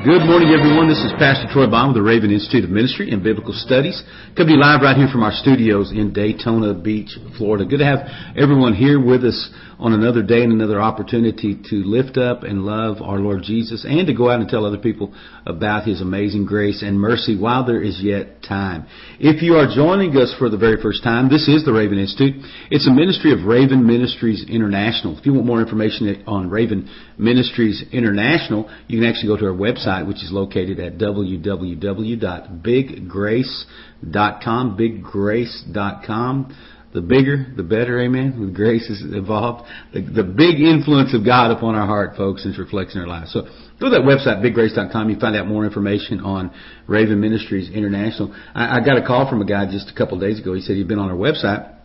Good morning, everyone. This is Pastor Troy Baum with the Raven Institute of Ministry and Biblical Studies. Coming to you live right here from our studios in Daytona Beach, Florida. Good to have everyone here with us on another day and another opportunity to lift up and love our Lord Jesus and to go out and tell other people about His amazing grace and mercy while there is yet time. If you are joining us for the very first time, this is the Raven Institute. It's a ministry of Raven Ministries International. If you want more information on Raven Ministries International, you can actually go to our website, which is located at www.biggrace.com, biggrace.com. The bigger, the better, amen, with grace is involved. The, the big influence of God upon our heart, folks, is reflects in our lives. So go to that website, biggrace.com. You find out more information on Raven Ministries International. I, I got a call from a guy just a couple of days ago. He said he'd been on our website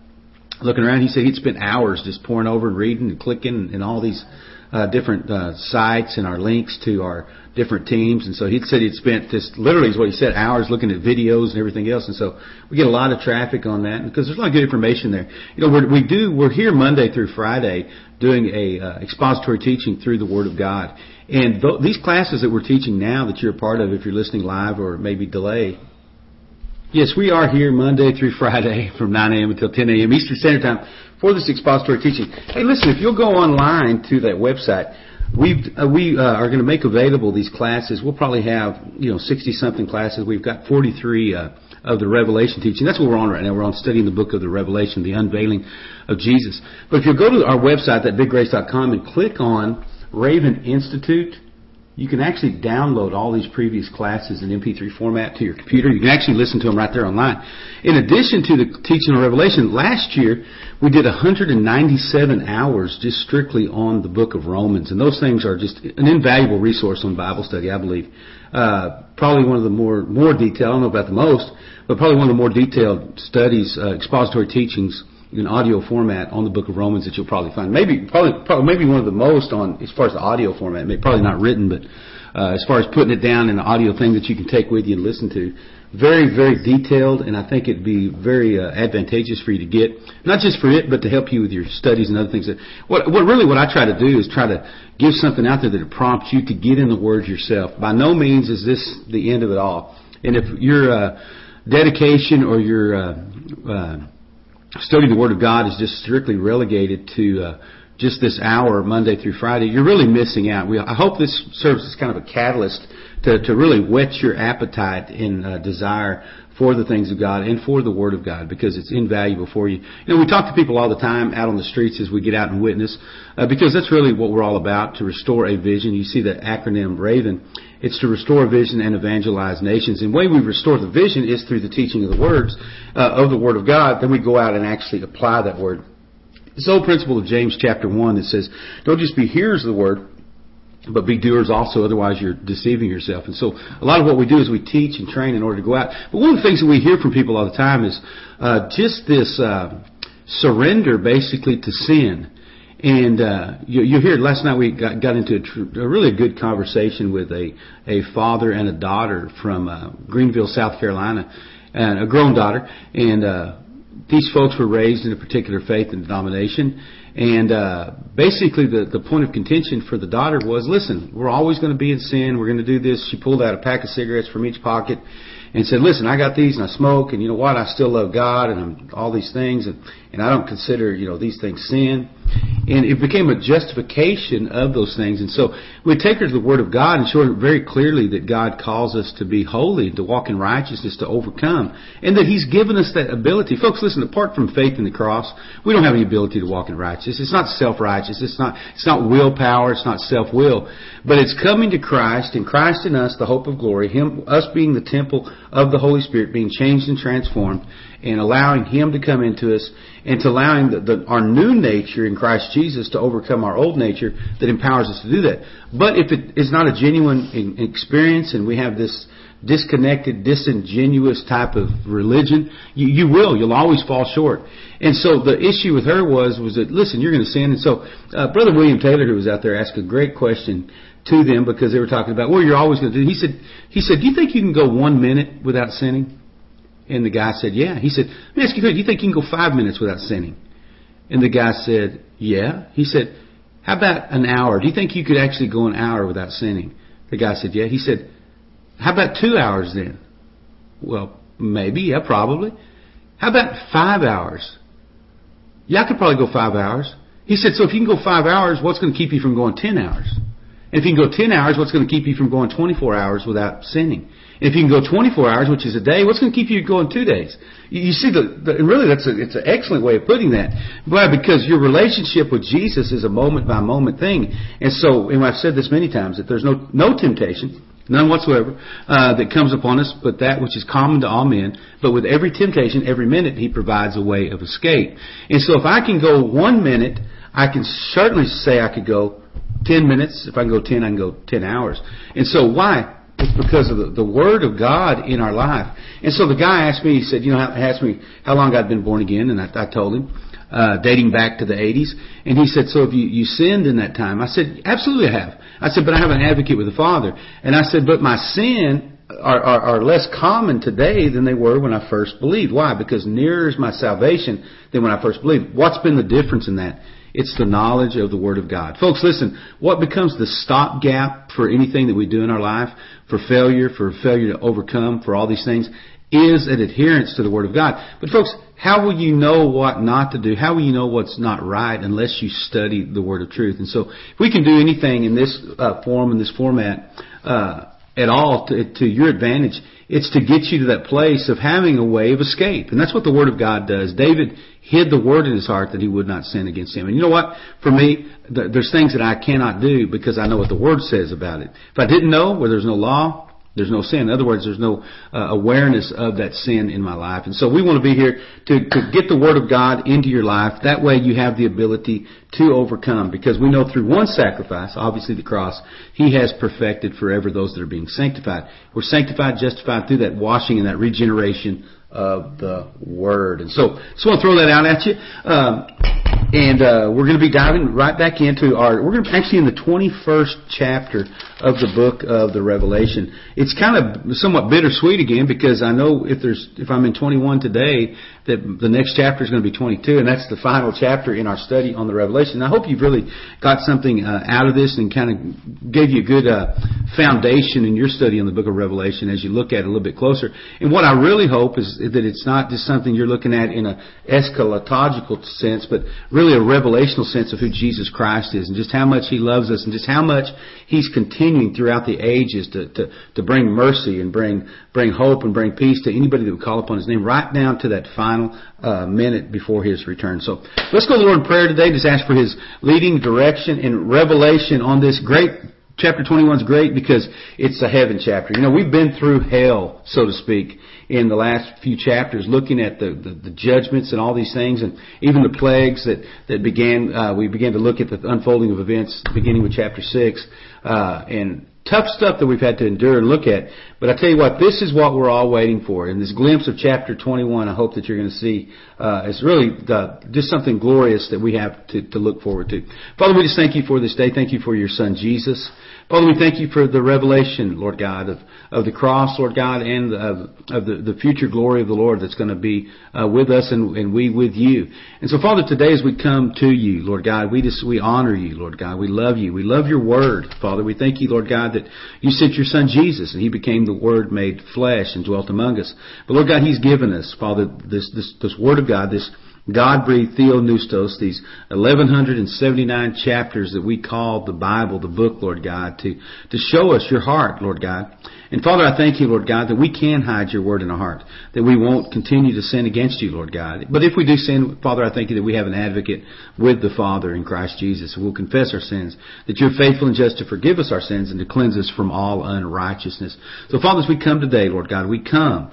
looking around. He said he'd spent hours just poring over and reading and clicking and all these uh, different uh, sites and our links to our different teams. And so he said he'd spent just literally is what he said hours looking at videos and everything else. And so we get a lot of traffic on that because there's a lot of good information there. You know, we're, we do we're here Monday through Friday doing a uh, expository teaching through the Word of God. And th- these classes that we're teaching now that you're a part of, if you're listening live or maybe delay, Yes, we are here Monday through Friday from 9 a.m. until 10 a.m. Eastern Standard Time for this expository teaching. Hey, listen, if you'll go online to that website, we uh, we uh, are going to make available these classes. We'll probably have you know 60 something classes. We've got 43 uh, of the Revelation teaching. That's what we're on right now. We're on studying the book of the Revelation, the unveiling of Jesus. But if you'll go to our website, that biggrace.com, and click on Raven Institute you can actually download all these previous classes in MP3 format to your computer. You can actually listen to them right there online. In addition to the teaching on Revelation, last year we did 197 hours just strictly on the book of Romans, and those things are just an invaluable resource on Bible study, I believe. Uh, probably one of the more more detailed. I don't know about the most, but probably one of the more detailed studies, uh, expository teachings in audio format on the Book of Romans that you'll probably find. Maybe probably, probably maybe one of the most on as far as the audio format. Maybe, probably not written, but uh, as far as putting it down in an audio thing that you can take with you and listen to. Very, very detailed, and I think it'd be very uh, advantageous for you to get, not just for it, but to help you with your studies and other things. That what, what really what I try to do is try to give something out there that prompts you to get in the Word yourself. By no means is this the end of it all. And if your uh, dedication or your uh, uh, studying the Word of God is just strictly relegated to uh, just this hour Monday through Friday, you're really missing out. We, I hope this serves as kind of a catalyst to, to really whet your appetite and uh, desire for the things of God and for the Word of God because it's invaluable for you. You know, we talk to people all the time out on the streets as we get out and witness uh, because that's really what we're all about to restore a vision. You see the acronym RAVEN. It's to restore vision and evangelize nations. And the way we restore the vision is through the teaching of the words uh, of the Word of God. Then we go out and actually apply that Word. This old principle of James chapter 1 that says, don't just be hearers of the Word, but be doers also, otherwise you're deceiving yourself. And so a lot of what we do is we teach and train in order to go out. But one of the things that we hear from people all the time is uh, just this uh, surrender basically to sin. And uh, you, you hear last night we got, got into a, tr- a really good conversation with a, a father and a daughter from uh, Greenville, South Carolina, and a grown daughter. And uh, these folks were raised in a particular faith and denomination. And uh, basically, the, the point of contention for the daughter was listen, we're always going to be in sin. We're going to do this. She pulled out a pack of cigarettes from each pocket and said, listen, I got these and I smoke, and you know what? I still love God and I'm, all these things, and, and I don't consider, you know, these things sin. And it became a justification of those things. And so we take her to the Word of God and show her very clearly that God calls us to be holy, to walk in righteousness, to overcome, and that He's given us that ability. Folks, listen, apart from faith in the cross, we don't have any ability to walk in righteousness. It's not self-righteous. It's not, it's not willpower. It's not self-will. But it's coming to Christ and Christ in us, the hope of glory, Him, us being the temple of the Holy Spirit, being changed and transformed, and allowing Him to come into us and to allowing the, the, our new nature in Christ Jesus to overcome our old nature that empowers us to do that. But if it is not a genuine experience and we have this disconnected, disingenuous type of religion, you, you will. You'll always fall short. And so the issue with her was was that listen, you're going to sin. And so uh, Brother William Taylor, who was out there, asked a great question to them because they were talking about well, you're always going to do. He said he said, do you think you can go one minute without sinning? And the guy said, yeah. He said, let me ask you. Do you think you can go five minutes without sinning? And the guy said, yeah. He said, how about an hour? Do you think you could actually go an hour without sinning? The guy said, yeah. He said, how about two hours then? Well, maybe, yeah, probably. How about five hours? Yeah, I could probably go five hours. He said, so if you can go five hours, what's going to keep you from going ten hours? And if you can go ten hours, what's going to keep you from going 24 hours without sinning? If you can go 24 hours, which is a day, what's going to keep you going two days? You, you see, the, the, really that's a, it's an excellent way of putting that. Why? Because your relationship with Jesus is a moment by moment thing. And so, and I've said this many times, that there's no, no temptation, none whatsoever, uh, that comes upon us, but that which is common to all men. But with every temptation, every minute, He provides a way of escape. And so if I can go one minute, I can certainly say I could go 10 minutes. If I can go 10, I can go 10 hours. And so why? It's because of the, the Word of God in our life. And so the guy asked me, he said, you know, asked me how long I'd been born again, and I, I told him, uh, dating back to the 80s. And he said, so have you, you sinned in that time? I said, absolutely I have. I said, but I have an advocate with the Father. And I said, but my sin are, are, are less common today than they were when I first believed. Why? Because nearer is my salvation than when I first believed. What's been the difference in that? It's the knowledge of the Word of God. Folks, listen, what becomes the stopgap for anything that we do in our life, for failure, for failure to overcome, for all these things, is an adherence to the Word of God. But folks, how will you know what not to do? How will you know what's not right unless you study the Word of truth? And so, if we can do anything in this uh, form, in this format, uh, at all to, to your advantage, it's to get you to that place of having a way of escape. And that's what the Word of God does. David hid the Word in his heart that he would not sin against him. And you know what? For me, there's things that I cannot do because I know what the Word says about it. If I didn't know where there's no law, there's no sin. In other words, there's no uh, awareness of that sin in my life. And so we want to be here to, to get the Word of God into your life. That way you have the ability to overcome because we know through one sacrifice, obviously the cross, He has perfected forever those that are being sanctified. We're sanctified, justified through that washing and that regeneration of the Word. And so, just want to throw that out at you. Um, and uh, we're going to be diving right back into our. We're going to actually in the 21st chapter of the book of the Revelation. It's kind of somewhat bittersweet again because I know if there's if I'm in 21 today, that the next chapter is going to be 22, and that's the final chapter in our study on the Revelation. I hope you've really got something uh, out of this and kind of gave you a good uh, foundation in your study on the book of Revelation as you look at it a little bit closer. And what I really hope is that it's not just something you're looking at in an eschatological sense, but really a revelational sense of who Jesus Christ is and just how much He loves us and just how much He's continuing throughout the ages to, to, to bring mercy and bring, bring hope and bring peace to anybody that would call upon His name, right down to that final uh, minute before His return. So let's go to the Lord in prayer today. Just ask for His leading, direction, and revelation on this great chapter 21 is great because it's the heaven chapter. You know, we've been through hell, so to speak, in the last few chapters, looking at the, the, the judgments and all these things, and even the plagues that that began. Uh, we began to look at the unfolding of events, beginning with chapter six, uh, and tough stuff that we've had to endure and look at. But I tell you what, this is what we're all waiting for. In this glimpse of chapter 21, I hope that you're going to see uh, it's really the, just something glorious that we have to, to look forward to. Father, we just thank you for this day. Thank you for your Son Jesus. Father, we thank you for the revelation, Lord God, of, of the cross, Lord God, and of, of the, the future glory of the Lord that's going to be uh, with us and, and we with you. And so, Father, today as we come to you, Lord God, we just we honor you, Lord God. We love you. We love your word, Father. We thank you, Lord God, that you sent your Son Jesus, and He became the Word made flesh and dwelt among us. But Lord God, He's given us, Father, this this, this Word of God, this God-breathed Theopneustos, these 1179 chapters that we call the Bible, the book, Lord God, to, to show us your heart, Lord God. And Father, I thank you, Lord God, that we can hide your word in our heart, that we won't continue to sin against you, Lord God. But if we do sin, Father, I thank you that we have an advocate with the Father in Christ Jesus, we'll confess our sins, that you're faithful and just to forgive us our sins and to cleanse us from all unrighteousness. So Father, as we come today, Lord God, we come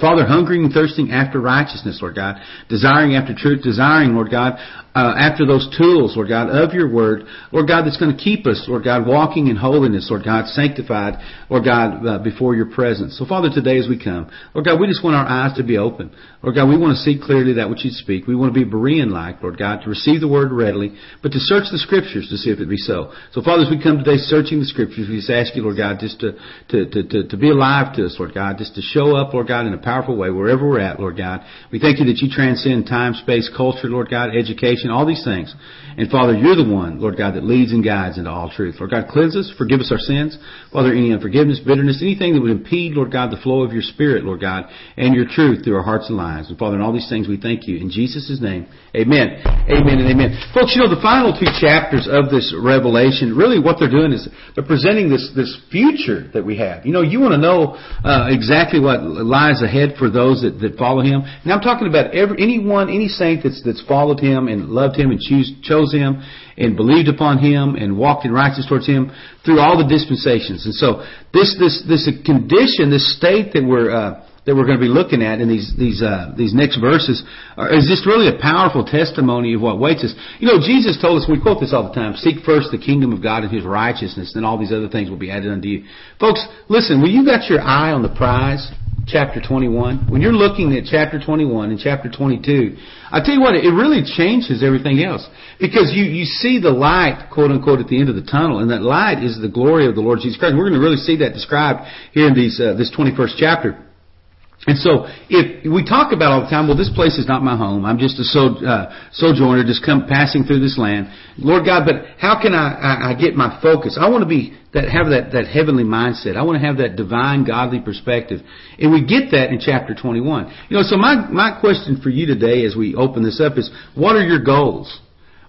Father, hungering and thirsting after righteousness, Lord God, desiring after truth, desiring, Lord God, uh, after those tools, Lord God, of your word, Lord God, that's going to keep us, Lord God, walking in holiness, Lord God, sanctified, Lord God, uh, before your presence. So, Father, today as we come, Lord God, we just want our eyes to be open. Lord God, we want to see clearly that which you speak. We want to be Berean-like, Lord God, to receive the word readily, but to search the scriptures to see if it be so. So, Father, as we come today searching the scriptures, we just ask you, Lord God, just to, to, to, to, to be alive to us, Lord God, just to show up, Lord God, in a powerful way wherever we're at, Lord God. We thank you that you transcend time, space, culture, Lord God, education, all these things. And Father, you're the one, Lord God, that leads and guides into all truth. Lord God, cleanse us, forgive us our sins. Father, any unforgiveness, bitterness, anything that would impede, Lord God, the flow of your Spirit, Lord God, and your truth through our hearts and lives. And Father, in all these things we thank you. In Jesus' name, amen. Amen and amen. Folks, you know, the final two chapters of this revelation, really what they're doing is they're presenting this, this future that we have. You know, you want to know uh, exactly what lies ahead for those that, that follow him. Now I'm talking about every, anyone, any saint that's, that's followed him and loved him and choose, chose him and believed upon him and walked in righteousness towards him through all the dispensations. And so this, this, this condition, this state that we're, uh, that we're going to be looking at in these these uh, these next verses are, is just really a powerful testimony of what waits us. You know, Jesus told us we quote this all the time: "Seek first the kingdom of God and His righteousness, then all these other things will be added unto you." Folks, listen. When you got your eye on the prize, chapter 21, when you're looking at chapter 21 and chapter 22, I tell you what, it really changes everything else because you you see the light, quote unquote, at the end of the tunnel, and that light is the glory of the Lord Jesus Christ. We're going to really see that described here in these uh, this 21st chapter. And so, if we talk about all the time, well, this place is not my home. I'm just a so, uh, sojourner, just come passing through this land. Lord God, but how can I, I, I get my focus? I want to be that have that that heavenly mindset. I want to have that divine, godly perspective, and we get that in chapter 21. You know, so my my question for you today, as we open this up, is what are your goals?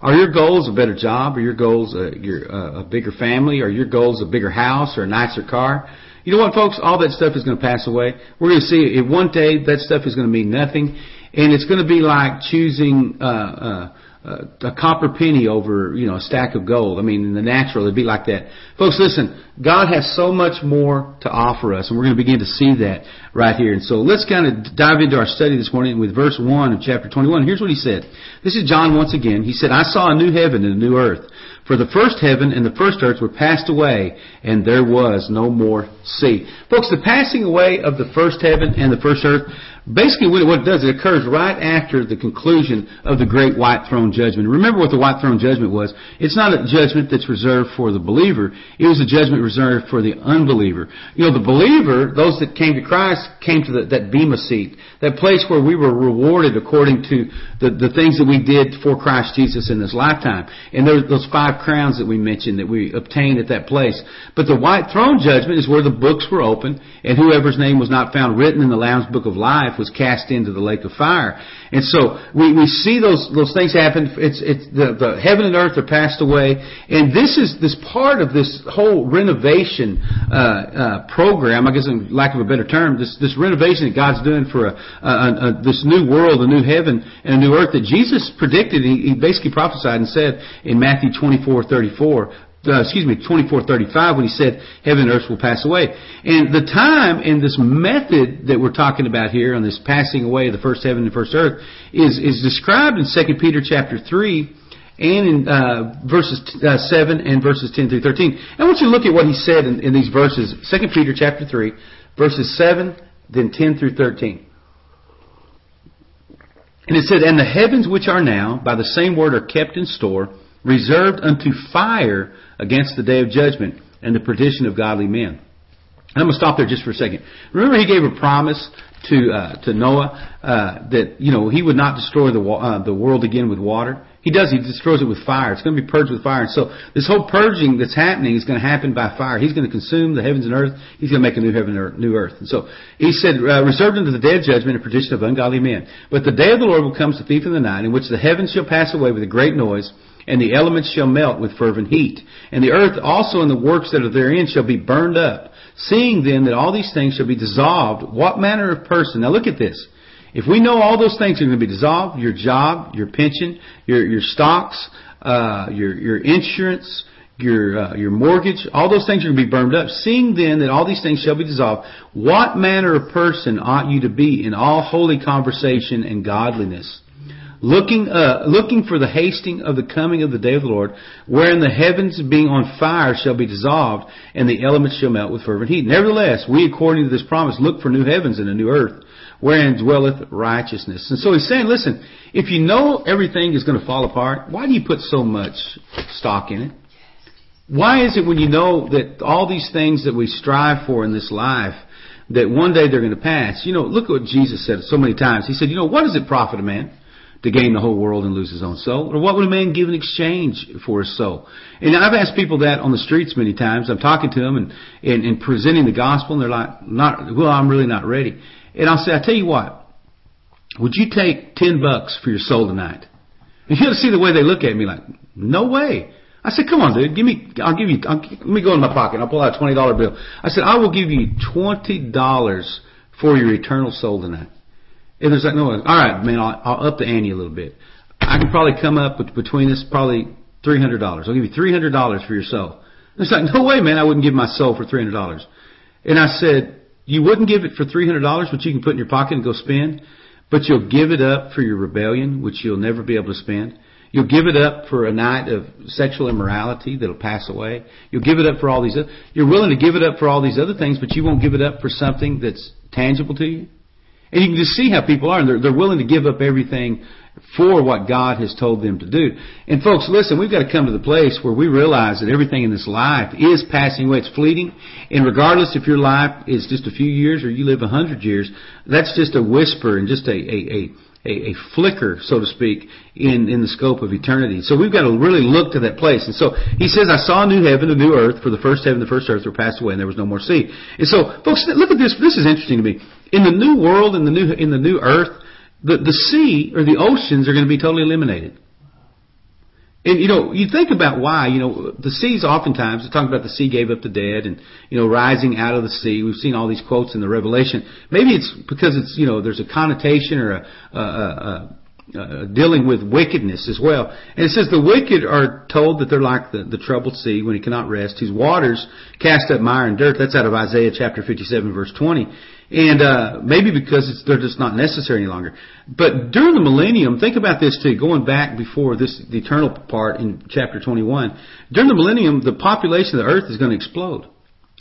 Are your goals a better job? Are your goals a, your, uh, a bigger family? Are your goals a bigger house or a nicer car? You know what, folks? All that stuff is going to pass away. We're going to see it one day. That stuff is going to mean nothing, and it's going to be like choosing uh, uh, uh, a copper penny over you know a stack of gold. I mean, in the natural, it'd be like that. Folks, listen. God has so much more to offer us, and we're going to begin to see that right here. And so let's kind of dive into our study this morning with verse one of chapter 21. Here's what he said. This is John once again. He said, "I saw a new heaven and a new earth." For the first heaven and the first earth were passed away, and there was no more sea. Folks, the passing away of the first heaven and the first earth Basically, what it does, it occurs right after the conclusion of the great white throne judgment. Remember what the white throne judgment was. It's not a judgment that's reserved for the believer. It was a judgment reserved for the unbeliever. You know, the believer, those that came to Christ, came to the, that bema seat, that place where we were rewarded according to the, the things that we did for Christ Jesus in this lifetime. And there those five crowns that we mentioned that we obtained at that place. But the white throne judgment is where the books were opened, and whoever's name was not found written in the Lamb's book of life was cast into the lake of fire. And so we, we see those those things happen. It's it's the, the heaven and earth are passed away, and this is this part of this whole renovation uh, uh, program. I guess, in lack of a better term, this this renovation that God's doing for a, a, a, this new world, a new heaven and a new earth that Jesus predicted. He, he basically prophesied and said in Matthew twenty four thirty four uh, excuse me, 2435 when he said heaven and earth will pass away. And the time and this method that we're talking about here on this passing away of the first heaven and first earth is, is described in 2 Peter chapter 3 and in uh, verses uh, 7 and verses 10 through 13. I want you to look at what he said in, in these verses, 2 Peter chapter 3, verses 7, then 10 through 13. And it said, And the heavens which are now, by the same word, are kept in store, reserved unto fire against the day of judgment and the perdition of godly men. And I'm going to stop there just for a second. Remember, he gave a promise to uh, to Noah uh, that you know he would not destroy the uh, the world again with water. He does. He destroys it with fire. It's going to be purged with fire. And so this whole purging that's happening is going to happen by fire. He's going to consume the heavens and earth. He's going to make a new heaven and new earth. And so he said, uh, reserved unto the day of judgment and perdition of ungodly men. But the day of the Lord will come as a thief in the night, in which the heavens shall pass away with a great noise and the elements shall melt with fervent heat. And the earth also and the works that are therein shall be burned up. Seeing then that all these things shall be dissolved, what manner of person? Now look at this. If we know all those things are going to be dissolved, your job, your pension, your, your stocks, uh, your, your insurance, your, uh, your mortgage, all those things are going to be burned up. Seeing then that all these things shall be dissolved, what manner of person ought you to be in all holy conversation and godliness? Looking, uh, looking for the hasting of the coming of the day of the Lord, wherein the heavens being on fire shall be dissolved, and the elements shall melt with fervent heat. Nevertheless, we according to this promise look for new heavens and a new earth, wherein dwelleth righteousness. And so he's saying, listen, if you know everything is going to fall apart, why do you put so much stock in it? Why is it when you know that all these things that we strive for in this life that one day they're going to pass. You know, look at what Jesus said so many times. He said, you know, what does it profit a man to gain the whole world and lose his own soul? Or what would a man give in exchange for his soul? And I've asked people that on the streets many times. I'm talking to them and, and, and presenting the gospel and they're like, not, well, I'm really not ready. And I'll say, I tell you what, would you take ten bucks for your soul tonight? And you'll see the way they look at me like, no way. I said, come on, dude, give me, I'll give you, I'll, let me go in my pocket. I'll pull out a $20 bill. I said, I will give you $20 for your eternal soul tonight. And there's like, no, all right, man, I'll, I'll up the ante a little bit. I can probably come up with, between us probably $300. I'll give you $300 for your soul. And it's like, no way, man, I wouldn't give my soul for $300. And I said, you wouldn't give it for $300, which you can put in your pocket and go spend, but you'll give it up for your rebellion, which you'll never be able to spend. You'll give it up for a night of sexual immorality that'll pass away. You'll give it up for all these other, you're willing to give it up for all these other things, but you won't give it up for something that's tangible to you. And you can just see how people are, and they're, they're willing to give up everything for what God has told them to do. And folks, listen, we've got to come to the place where we realize that everything in this life is passing away. It's fleeting. And regardless if your life is just a few years or you live a hundred years, that's just a whisper and just a, a, a a, flicker, so to speak, in, in the scope of eternity. So we've got to really look to that place. And so he says, I saw a new heaven, a new earth, for the first heaven, the first earth were passed away, and there was no more sea. And so, folks, look at this. This is interesting to me. In the new world, in the new, in the new earth, the, the sea or the oceans are going to be totally eliminated. And you know, you think about why, you know, the seas oftentimes, they talk about the sea gave up the dead and, you know, rising out of the sea. We've seen all these quotes in the Revelation. Maybe it's because it's, you know, there's a connotation or a, a, a, a dealing with wickedness as well. And it says the wicked are told that they're like the, the troubled sea when he cannot rest, whose waters cast up mire and dirt. That's out of Isaiah chapter 57 verse 20 and uh, maybe because it's, they're just not necessary any longer. But during the millennium, think about this too. Going back before this, the eternal part in chapter 21, during the millennium, the population of the earth is going to explode,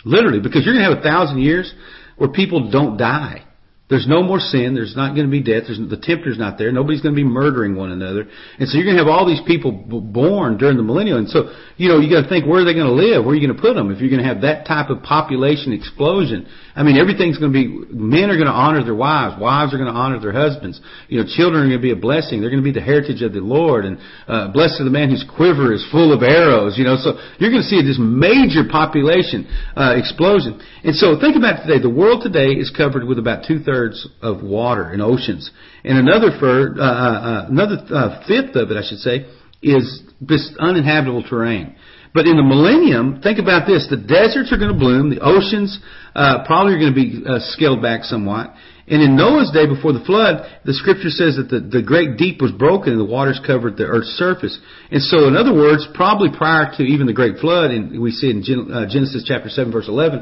literally, because you're going to have a thousand years where people don't die. There's no more sin. There's not going to be death. There's, the tempter's not there. Nobody's going to be murdering one another. And so you're going to have all these people b- born during the millennium. And so, you know, you got to think, where are they going to live? Where are you going to put them? If you're going to have that type of population explosion, I mean, everything's going to be, men are going to honor their wives. Wives are going to honor their husbands. You know, children are going to be a blessing. They're going to be the heritage of the Lord. And, uh, blessed are the man whose quiver is full of arrows, you know. So you're going to see this major population, uh, explosion. And so think about today. The world today is covered with about two thirds thirds of water in oceans, and another third, uh, uh, uh, another uh, fifth of it, I should say, is this uninhabitable terrain. But in the millennium, think about this: the deserts are going to bloom, the oceans uh, probably are going to be uh, scaled back somewhat, and in Noah's day before the flood, the scripture says that the, the great deep was broken and the waters covered the earth's surface. And so, in other words, probably prior to even the great flood, and we see in uh, Genesis chapter 7 verse 11,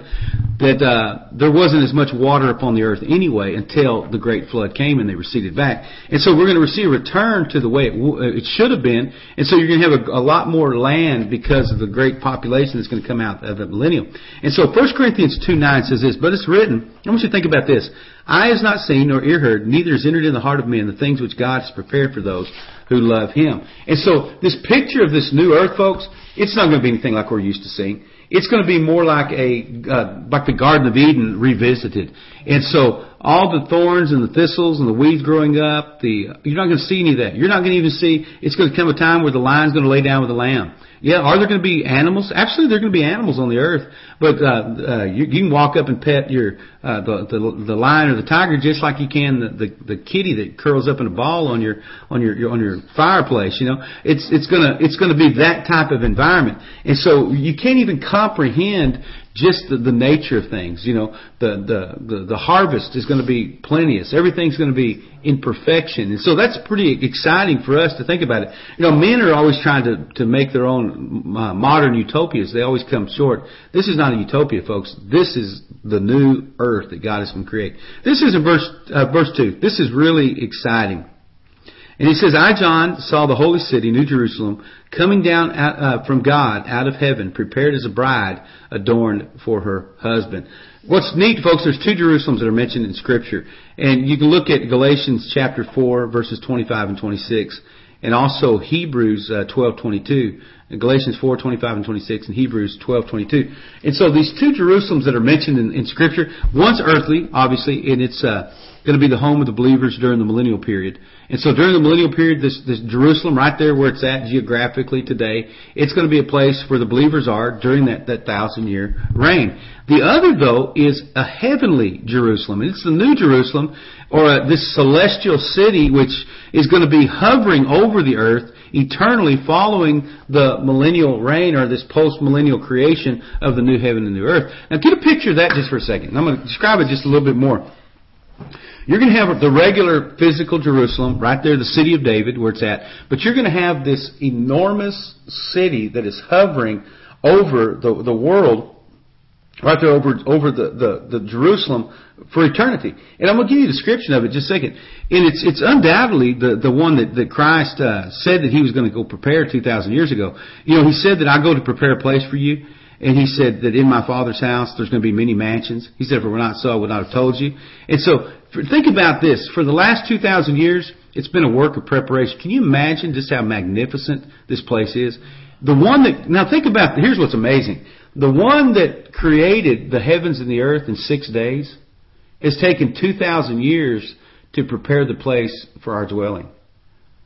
that uh, there wasn't as much water upon the earth anyway until the great flood came and they receded back. And so we're going to receive a return to the way it, w- it should have been. And so you're going to have a, a lot more land because of the great population that's going to come out of the millennium. And so 1 Corinthians 2 9 says this, but it's written, I want you to think about this. Eye has not seen nor ear heard, neither has entered in the heart of man the things which God has prepared for those who love Him. And so this picture of this new earth, folks, it's not going to be anything like we're used to seeing. It's going to be more like a uh, like the Garden of Eden revisited. And so all the thorns and the thistles and the weeds growing up, the you're not going to see any of that. You're not going to even see. It's going to come a time where the lion's going to lay down with the lamb. Yeah, are there going to be animals? Actually, there are going to be animals on the earth, but uh, uh, you, you can walk up and pet your uh, the, the the lion or the tiger just like you can the, the the kitty that curls up in a ball on your on your, your on your fireplace. You know, it's it's gonna it's gonna be that type of environment, and so you can't even comprehend just the, the nature of things. You know, the, the, the, the harvest is going to be plenteous. Everything's going to be in perfection. And so that's pretty exciting for us to think about it. You know, men are always trying to, to make their own uh, modern utopias. They always come short. This is not a utopia, folks. This is the new earth that God is going to create. This is in verse, uh, verse 2. This is really exciting. And he says, I, John, saw the holy city, New Jerusalem, coming down out, uh, from God out of heaven, prepared as a bride adorned for her husband. What's neat, folks, there's two Jerusalems that are mentioned in Scripture. And you can look at Galatians chapter 4, verses 25 and 26. and also Hebrews uh, 12:22, Galatians 4:25 and 26, and Hebrews 12:22. And so these two Jerusalems that are mentioned in, in Scripture, one's earthly, obviously, and it's uh, going to be the home of the believers during the millennial period. And so during the millennial period, this, this Jerusalem, right there where it's at geographically today, it's going to be a place where the believers are during that, that thousand year reign. The other, though, is a heavenly Jerusalem. And it's the new Jerusalem, or a, this celestial city, which is going to be hovering over the earth eternally following the millennial reign or this post-millennial creation of the new heaven and new earth. Now get a picture of that just for a second. I'm going to describe it just a little bit more. You're going to have the regular physical Jerusalem, right there, the city of David, where it's at, but you're going to have this enormous city that is hovering over the, the world, right there over, over the, the, the Jerusalem for eternity. And I'm going to give you a description of it just a second. And it's, it's undoubtedly the, the one that, that Christ uh, said that he was going to go prepare 2,000 years ago. You know, he said that I go to prepare a place for you. And he said that in my father's house there's going to be many mansions. He said, if it were not so, I would not have told you. And so, think about this. For the last 2,000 years, it's been a work of preparation. Can you imagine just how magnificent this place is? The one that, now think about, here's what's amazing. The one that created the heavens and the earth in six days has taken 2,000 years to prepare the place for our dwelling.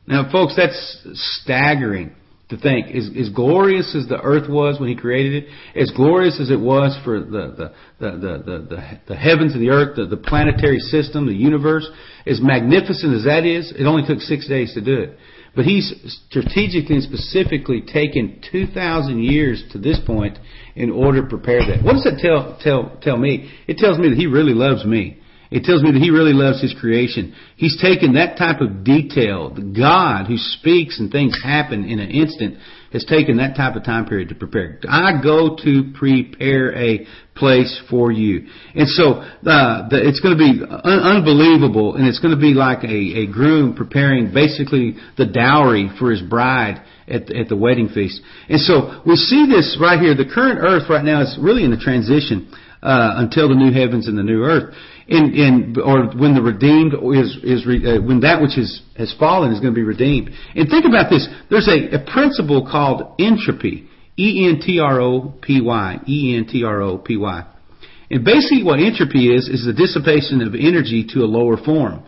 Now folks, that's staggering to think as, as glorious as the earth was when he created it, as glorious as it was for the, the, the, the, the, the heavens and the earth, the, the planetary system, the universe, as magnificent as that is, it only took six days to do it. But he's strategically and specifically taken 2,000 years to this point in order to prepare that. What does that tell, tell, tell me? It tells me that he really loves me. It tells me that he really loves his creation. He's taken that type of detail. God who speaks and things happen in an instant has taken that type of time period to prepare. I go to prepare a place for you. And so uh, the, it's going to be un- unbelievable, and it's going to be like a, a groom preparing basically the dowry for his bride at the, at the wedding feast. And so we see this right here. The current earth right now is really in the transition uh, until the new heavens and the new earth in, in or when the redeemed is is uh, when that which is has fallen is going to be redeemed. And think about this: there's a, a principle called entropy, E N T R O P Y, E N T R O P Y. And basically, what entropy is is the dissipation of energy to a lower form.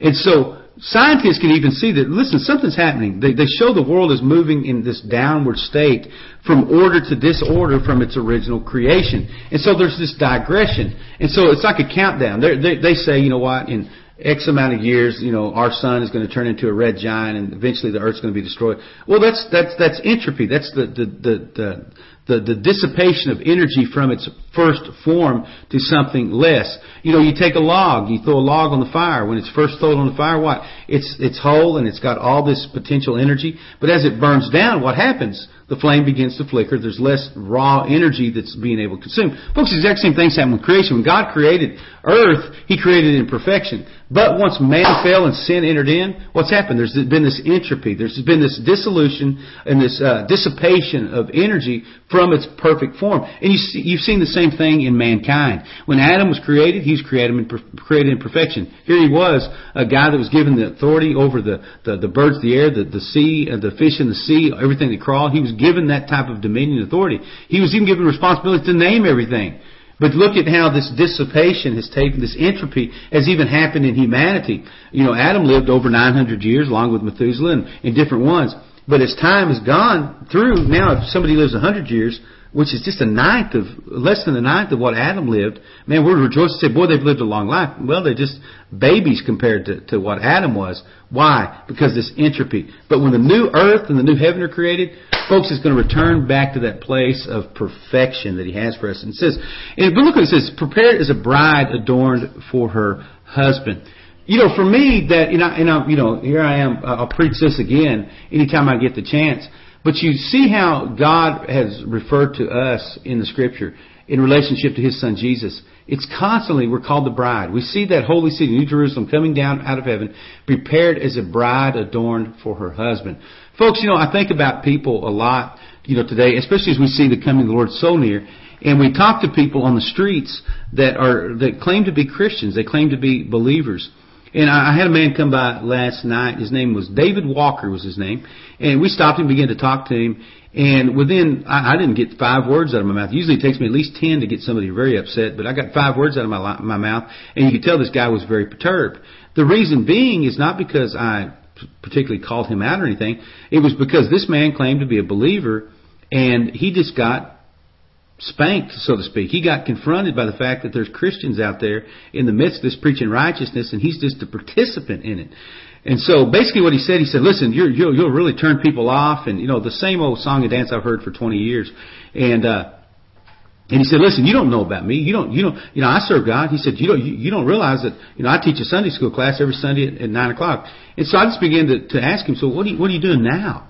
And so scientists can even see that, listen, something's happening. They, they show the world is moving in this downward state from order to disorder from its original creation. And so there's this digression. And so it's like a countdown. They, they, they say, you know what, in X amount of years, you know, our sun is going to turn into a red giant and eventually the earth's going to be destroyed. Well, that's, that's, that's entropy. That's the, the, the, the the, the dissipation of energy from its first form to something less. You know, you take a log, you throw a log on the fire. When it's first thrown on the fire, what? It's, it's whole and it's got all this potential energy. But as it burns down, what happens? The flame begins to flicker. There's less raw energy that's being able to consume. Folks, the exact same things happen with creation. When God created earth, He created it in perfection. But once man fell and sin entered in, what's happened? There's been this entropy. There's been this dissolution and this uh, dissipation of energy from its perfect form. And you see, you've seen the same thing in mankind. When Adam was created, he was created in, created in perfection. Here he was, a guy that was given the authority over the, the, the birds the air, the, the sea, uh, the fish in the sea, everything that crawled. He was given that type of dominion authority. He was even given responsibility to name everything. But look at how this dissipation has taken, this entropy has even happened in humanity. You know, Adam lived over 900 years along with Methuselah and, and different ones. But as time has gone through, now if somebody lives 100 years, which is just a ninth of, less than a ninth of what Adam lived. Man, we're rejoiced to say, boy, they've lived a long life. Well, they're just babies compared to, to what Adam was. Why? Because this entropy. But when the new earth and the new heaven are created, folks, it's going to return back to that place of perfection that He has for us. And it says, and, but look what it says, prepared as a bride adorned for her husband. You know, for me, that, you know, and I, you know, here I am, I'll preach this again anytime I get the chance. But you see how God has referred to us in the scripture in relationship to His Son Jesus. It's constantly, we're called the bride. We see that holy city, New Jerusalem, coming down out of heaven, prepared as a bride adorned for her husband. Folks, you know, I think about people a lot, you know, today, especially as we see the coming of the Lord so near, and we talk to people on the streets that are, that claim to be Christians, they claim to be believers. And I, I had a man come by last night. His name was David Walker was his name. And we stopped and began to talk to him. And within, I, I didn't get five words out of my mouth. Usually it takes me at least ten to get somebody very upset, but I got five words out of my, my mouth. And you could tell this guy was very perturbed. The reason being is not because I particularly called him out or anything. It was because this man claimed to be a believer and he just got spanked, so to speak. He got confronted by the fact that there's Christians out there in the midst of this preaching righteousness, and he's just a participant in it. And so basically what he said, he said, listen, you're, you'll, you'll really turn people off, and you know, the same old song and dance I've heard for 20 years. And, uh, and he said, listen, you don't know about me. You don't, you don't, you know, I serve God. He said, you don't, you, you don't realize that, you know, I teach a Sunday school class every Sunday at, at nine o'clock. And so I just began to, to ask him, so what are you, what are you doing now?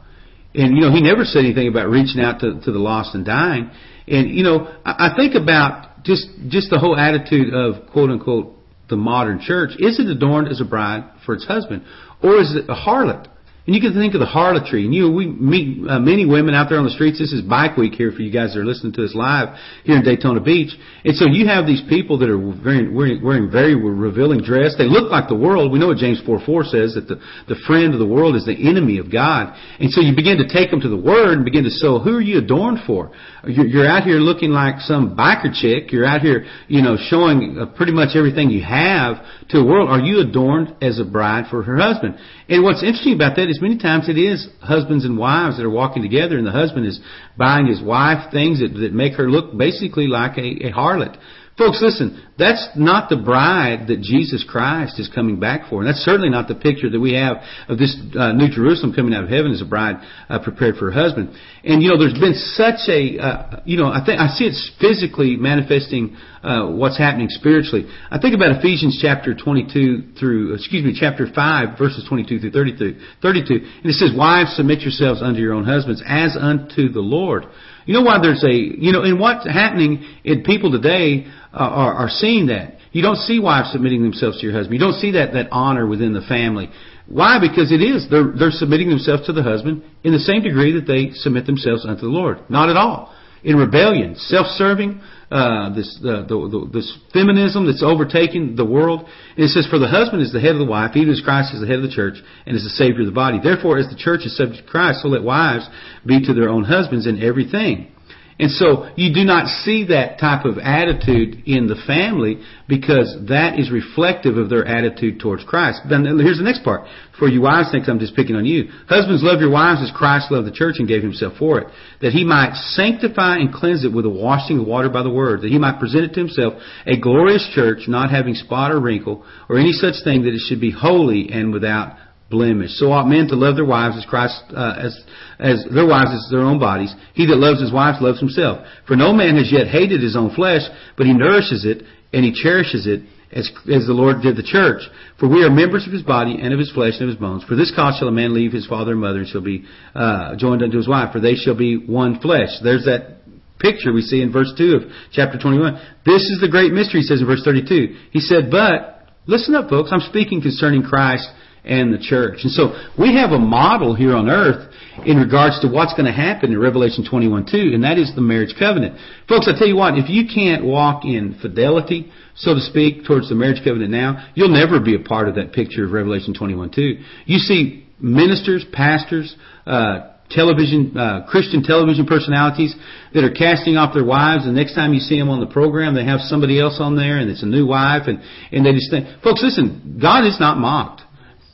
And, you know, he never said anything about reaching out to, to the lost and dying. And, you know, I, I think about just, just the whole attitude of quote unquote the modern church. Is it adorned as a bride for its husband? Or is it a harlot? And you can think of the harlotry. And you we meet uh, many women out there on the streets. This is Bike Week here for you guys that are listening to us live here in Daytona Beach. And so you have these people that are wearing, wearing, wearing very revealing dress. They look like the world. We know what James 4 4 says that the, the friend of the world is the enemy of God. And so you begin to take them to the Word and begin to say, who are you adorned for? You're, you're out here looking like some biker chick. You're out here, you know, showing uh, pretty much everything you have to the world. Are you adorned as a bride for her husband? And what's interesting about that is many times it is husbands and wives that are walking together, and the husband is buying his wife things that, that make her look basically like a, a harlot. Folks, listen, that's not the bride that Jesus Christ is coming back for. And that's certainly not the picture that we have of this uh, New Jerusalem coming out of heaven as a bride uh, prepared for her husband. And, you know, there's been such a, uh, you know, I think, I see it physically manifesting uh, what's happening spiritually. I think about Ephesians chapter 22 through, excuse me, chapter 5, verses 22 through 32, 32. And it says, Wives, submit yourselves unto your own husbands as unto the Lord. You know why there's a, you know, in what's happening in people today uh, are, are seeing that. You don't see wives submitting themselves to your husband. You don't see that, that honor within the family. Why? Because it is. They're, they're submitting themselves to the husband in the same degree that they submit themselves unto the Lord. Not at all. In rebellion, self-serving, uh, this, uh, the, the, this feminism that's overtaking the world. And it says, For the husband is the head of the wife, even as Christ is the head of the church and is the Savior of the body. Therefore, as the church is subject to Christ, so let wives be to their own husbands in everything. And so you do not see that type of attitude in the family because that is reflective of their attitude towards Christ. Then here's the next part. For you wives think I'm just picking on you. Husbands, love your wives as Christ loved the church and gave himself for it, that he might sanctify and cleanse it with a washing of water by the word, that he might present it to himself a glorious church, not having spot or wrinkle or any such thing, that it should be holy and without blemish. So ought men to love their wives as Christ uh, as as their wives as their own bodies. He that loves his wife loves himself. For no man has yet hated his own flesh, but he nourishes it and he cherishes it as, as the Lord did the church. For we are members of his body and of his flesh and of his bones. For this cause shall a man leave his father and mother and shall be uh, joined unto his wife, for they shall be one flesh. There's that picture we see in verse 2 of chapter 21. This is the great mystery, he says in verse 32. He said, but, listen up folks, I'm speaking concerning Christ and the church. And so we have a model here on earth in regards to what's going to happen in Revelation 21 2, and that is the marriage covenant. Folks, I tell you what, if you can't walk in fidelity, so to speak, towards the marriage covenant now, you'll never be a part of that picture of Revelation 21 2. You see ministers, pastors, uh, television, uh, Christian television personalities that are casting off their wives, and the next time you see them on the program, they have somebody else on there, and it's a new wife, and, and they just think, folks, listen, God is not mocked.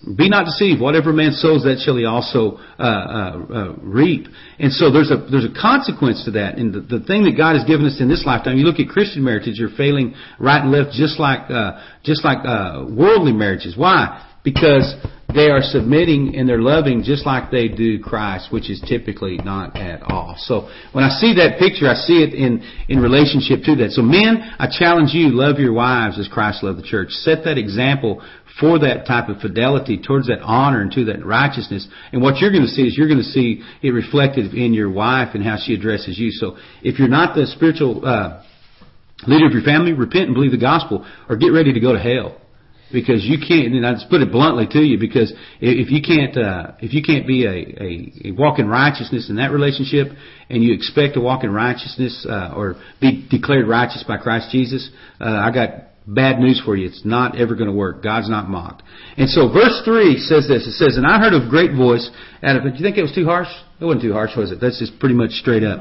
Be not deceived. Whatever man sows, that shall he also uh, uh, uh, reap. And so there's a there's a consequence to that. And the, the thing that God has given us in this lifetime, you look at Christian marriages, you're failing right and left, just like uh, just like uh, worldly marriages. Why? Because they are submitting and they're loving just like they do Christ, which is typically not at all. So when I see that picture, I see it in, in relationship to that. So men, I challenge you, love your wives as Christ loved the church. Set that example for that type of fidelity towards that honor and to that righteousness. And what you're going to see is you're going to see it reflected in your wife and how she addresses you. So if you're not the spiritual uh, leader of your family, repent and believe the gospel, or get ready to go to hell. Because you can't, and I just put it bluntly to you, because if you can't, uh, if you can't be a, a, a walk in righteousness in that relationship, and you expect to walk in righteousness uh, or be declared righteous by Christ Jesus, uh, I got bad news for you. It's not ever going to work. God's not mocked. And so verse 3 says this. It says, And I heard a great voice out of it. Do you think it was too harsh? It wasn't too harsh, was it? That's just pretty much straight up.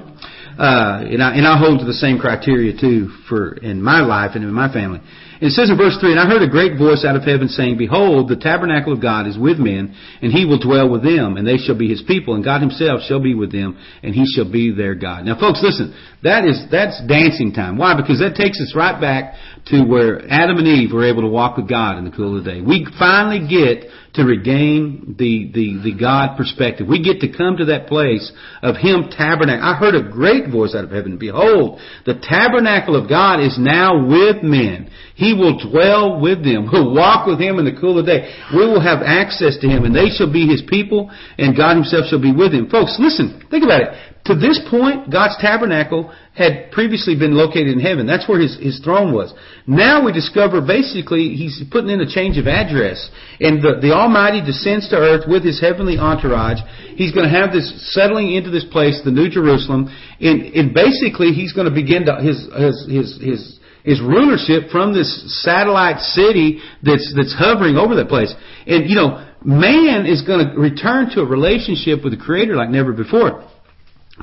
Uh, and I, and I hold to the same criteria too for, in my life and in my family. It says in verse 3, And I heard a great voice out of heaven saying, Behold, the tabernacle of God is with men, and he will dwell with them, and they shall be his people, and God himself shall be with them, and he shall be their God. Now folks, listen, that is, that's dancing time. Why? Because that takes us right back to where Adam and Eve were able to walk with God in the cool of the day. We finally get to regain the, the, the God perspective. We get to come to that place of Him tabernacle. I heard a great voice out of heaven. Behold, the tabernacle of God is now with men. He will dwell with them. We'll walk with Him in the cool of the day. We will have access to Him and they shall be His people and God Himself shall be with Him. Folks, listen, think about it. To this point, God's tabernacle had previously been located in heaven. That's where his, his throne was. Now we discover basically he's putting in a change of address. And the, the Almighty descends to earth with his heavenly entourage. He's going to have this settling into this place, the New Jerusalem. And, and basically he's going to begin to, his, his, his, his his rulership from this satellite city that's that's hovering over that place. And you know, man is going to return to a relationship with the Creator like never before.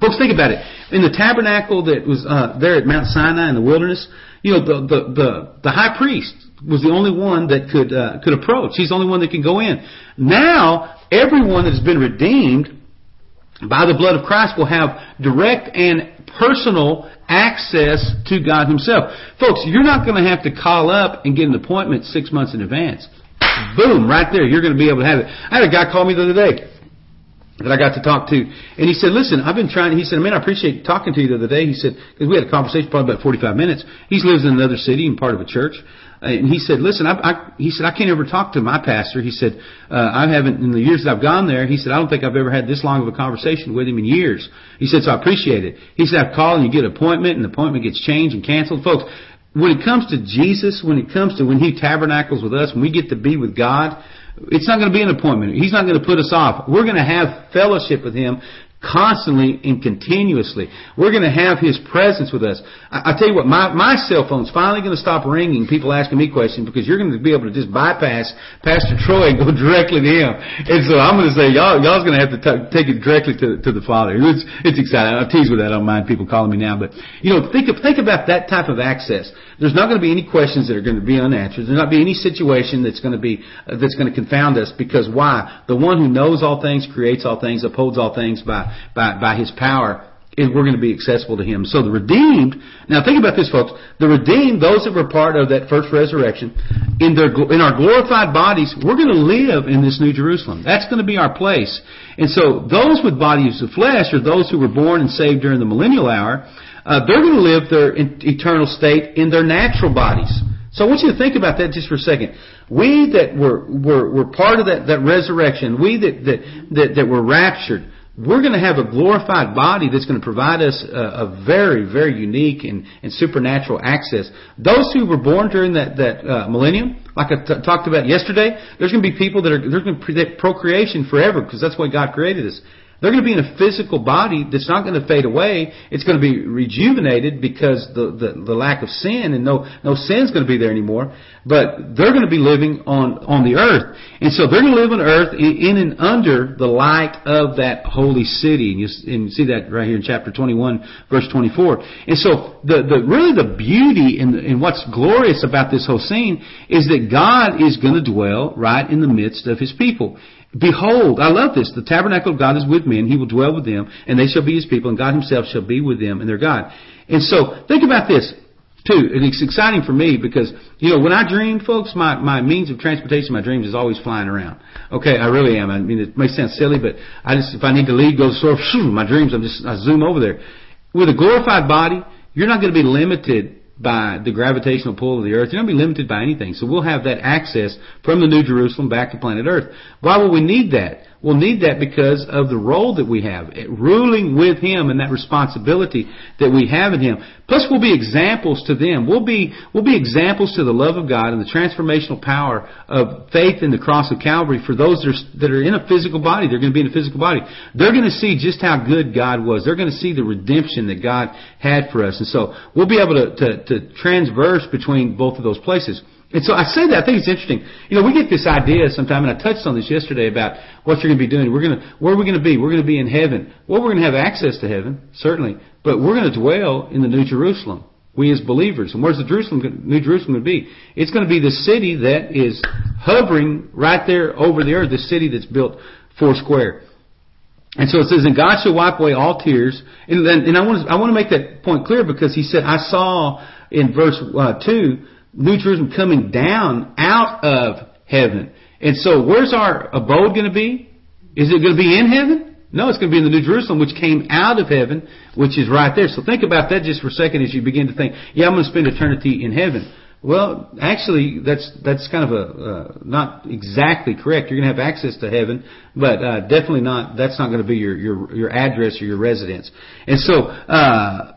Folks, think about it. In the tabernacle that was uh, there at Mount Sinai in the wilderness, you know, the, the, the, the high priest was the only one that could, uh, could approach. He's the only one that can go in. Now, everyone that has been redeemed by the blood of Christ will have direct and personal access to God Himself. Folks, you're not going to have to call up and get an appointment six months in advance. Boom, right there, you're going to be able to have it. I had a guy call me the other day that I got to talk to. And he said, listen, I've been trying, he said, man, I appreciate talking to you the other day. He said, because we had a conversation probably about 45 minutes. He lives in another city and part of a church. And he said, listen, I, I, he said, I can't ever talk to my pastor. He said, uh, I haven't, in the years that I've gone there, he said, I don't think I've ever had this long of a conversation with him in years. He said, so I appreciate it. He said, I call and you get an appointment and the appointment gets changed and canceled. Folks, when it comes to Jesus, when it comes to when He tabernacles with us, when we get to be with God, it's not going to be an appointment. He's not going to put us off. We're going to have fellowship with Him constantly and continuously. We're going to have His presence with us. I, I tell you what, my, my cell phone's finally going to stop ringing, people asking me questions, because you're going to be able to just bypass Pastor Troy and go directly to him. And so I'm going to say, y'all, y'all's going to have to t- take it directly to, to the Father. It's, it's exciting. I'll tease with that. I don't mind people calling me now, but you know, think of, think about that type of access. There's not going to be any questions that are going to be unanswered. There's not going to be any situation that's going to be uh, that's going to confound us because why? The one who knows all things, creates all things, upholds all things by by by His power. Is we're going to be accessible to Him. So the redeemed. Now think about this, folks. The redeemed, those that were part of that first resurrection, in their in our glorified bodies, we're going to live in this New Jerusalem. That's going to be our place. And so those with bodies of flesh are those who were born and saved during the millennial hour uh, they're going to live their eternal state in their natural bodies. So I want you to think about that just for a second. We that were, were, were part of that, that resurrection, we that, that, that, that were raptured, we're going to have a glorified body that's going to provide us a, a very, very unique and, and, supernatural access. Those who were born during that, that uh, millennium, like I t- talked about yesterday, there's going to be people that are, there's going to be procreation forever because that's why God created us. They're going to be in a physical body that's not going to fade away. It's going to be rejuvenated because the, the, the lack of sin and no, no sin's going to be there anymore. But they're going to be living on, on the earth. And so they're going to live on earth in, in and under the light of that holy city. And you, and you see that right here in chapter 21, verse 24. And so the, the, really the beauty and, and what's glorious about this whole scene is that God is going to dwell right in the midst of His people. Behold, I love this. The tabernacle of God is with men. He will dwell with them, and they shall be his people, and God himself shall be with them and their God. And so, think about this, too. And it's exciting for me because, you know, when I dream, folks, my, my means of transportation, my dreams is always flying around. Okay, I really am. I mean, it may sound silly, but I just, if I need to leave, go sort of, my dreams, I'm just, I zoom over there. With a glorified body, you're not going to be limited by the gravitational pull of the earth. You're not be limited by anything. So we'll have that access from the New Jerusalem back to planet Earth. Why will we need that? We'll need that because of the role that we have, eh, ruling with Him and that responsibility that we have in Him. Plus we'll be examples to them. We'll be, we'll be examples to the love of God and the transformational power of faith in the cross of Calvary for those that are, that are in a physical body. They're going to be in a physical body. They're going to see just how good God was. They're going to see the redemption that God had for us. And so we'll be able to, to, to transverse between both of those places. And so I say that, I think it's interesting. You know, we get this idea sometime, and I touched on this yesterday about what you're going to be doing. We're going to, where are we going to be? We're going to be in heaven. Well, we're going to have access to heaven, certainly, but we're going to dwell in the New Jerusalem. We as believers. And where's the Jerusalem, New Jerusalem going to be? It's going to be the city that is hovering right there over the earth, the city that's built four square. And so it says, and God shall wipe away all tears. And, and, and I want to, I want to make that point clear because he said, I saw in verse uh, 2, New Jerusalem coming down out of heaven. And so where's our abode going to be? Is it going to be in heaven? No, it's going to be in the New Jerusalem, which came out of heaven, which is right there. So think about that just for a second as you begin to think, yeah, I'm going to spend eternity in heaven. Well, actually, that's that's kind of a uh, not exactly correct. You're going to have access to heaven, but uh, definitely not. That's not going to be your your your address or your residence. And so, uh,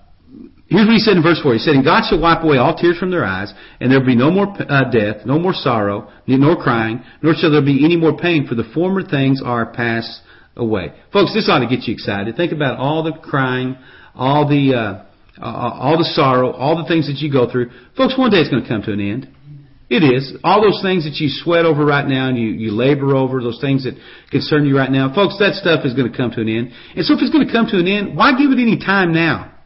Here's what he said in verse 4. He said, And God shall wipe away all tears from their eyes, and there will be no more uh, death, no more sorrow, nor crying, nor shall there be any more pain, for the former things are passed away. Folks, this ought to get you excited. Think about all the crying, all the, uh, uh, all the sorrow, all the things that you go through. Folks, one day it's going to come to an end. It is. All those things that you sweat over right now and you, you labor over, those things that concern you right now, folks, that stuff is going to come to an end. And so if it's going to come to an end, why give it any time now?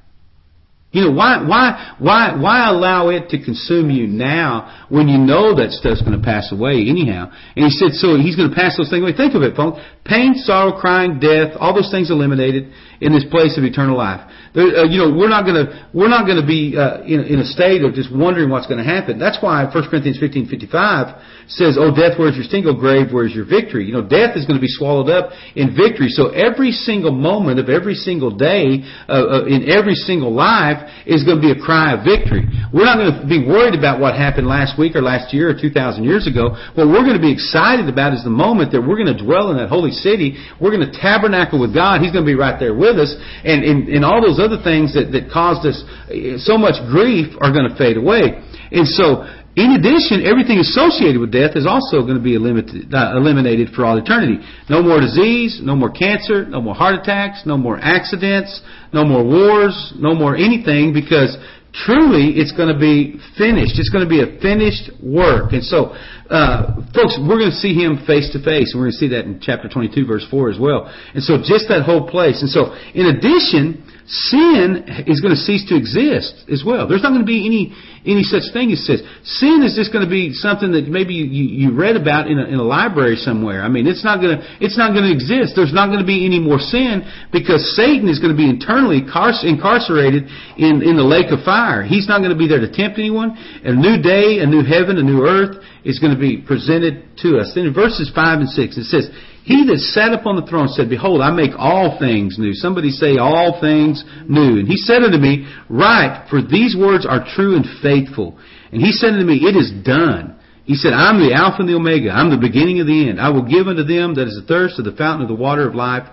You know, why, why, why, why allow it to consume you now when you know that stuff's going to pass away anyhow? And he said, so he's going to pass those things away. Think of it, folks. Pain, sorrow, crying, death, all those things eliminated in this place of eternal life. There, uh, you know, we're not going to we're not going to be uh, in, in a state of just wondering what's going to happen. That's why 1 Corinthians 15:55 says, "Oh, death, where's your sting? Oh, grave, where's your victory?" You know, death is going to be swallowed up in victory. So every single moment of every single day uh, uh, in every single life is going to be a cry of victory. We're not going to be worried about what happened last week or last year or 2,000 years ago. What we're going to be excited about is the moment that we're going to dwell in that holy city. We're going to tabernacle with God. He's going to be right there with us, and and, and all those other things that, that caused us eh, so much grief are going to fade away. And so, in addition, everything associated with death is also going to be eliminated, uh, eliminated for all eternity. No more disease, no more cancer, no more heart attacks, no more accidents, no more wars, no more anything because truly it's going to be finished. It's going to be a finished work. And so, uh, folks, we're going to see him face to face. We're going to see that in chapter 22, verse 4 as well. And so just that whole place. And so, in addition, sin is going to cease to exist as well. There's not going to be any any such thing as sin. Sin is just going to be something that maybe you, you read about in a, in a library somewhere. I mean, it's not going to it's not going to exist. There's not going to be any more sin because Satan is going to be internally incarcerated in in the lake of fire. He's not going to be there to tempt anyone. A new day, a new heaven, a new earth is going to be presented to us. Then in verses five and six it says. He that sat upon the throne said, Behold, I make all things new. Somebody say, all things new. And he said unto me, Write, for these words are true and faithful. And he said unto me, It is done. He said, I'm the Alpha and the Omega. I'm the beginning of the end. I will give unto them that is thirst of the fountain of the water of life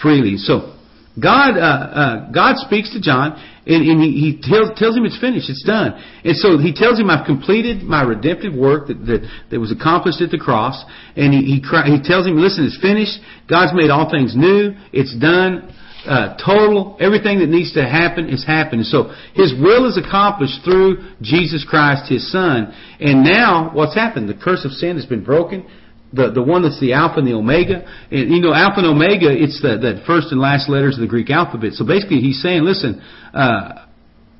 freely. So, God, uh, uh, God speaks to John, and, and he, he tells, tells him it's finished, it's done. And so he tells him, I've completed my redemptive work that, that, that was accomplished at the cross. And he, he, he tells him, listen, it's finished. God's made all things new. It's done. Uh, total. Everything that needs to happen is happened. So His will is accomplished through Jesus Christ, His Son. And now, what's happened? The curse of sin has been broken the the one that's the alpha and the omega. And you know, alpha and omega, it's the that first and last letters of the Greek alphabet. So basically, he's saying, listen, uh,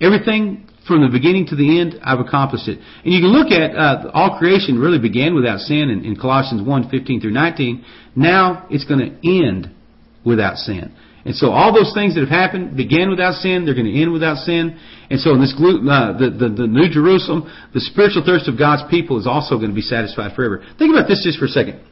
everything from the beginning to the end, I've accomplished it. And you can look at uh, all creation really began without sin in, in Colossians 1, 15 through 19. Now it's going to end without sin. And so all those things that have happened began without sin, they're going to end without sin. And so in this uh, the, the, the New Jerusalem, the spiritual thirst of God's people is also going to be satisfied forever. Think about this just for a second.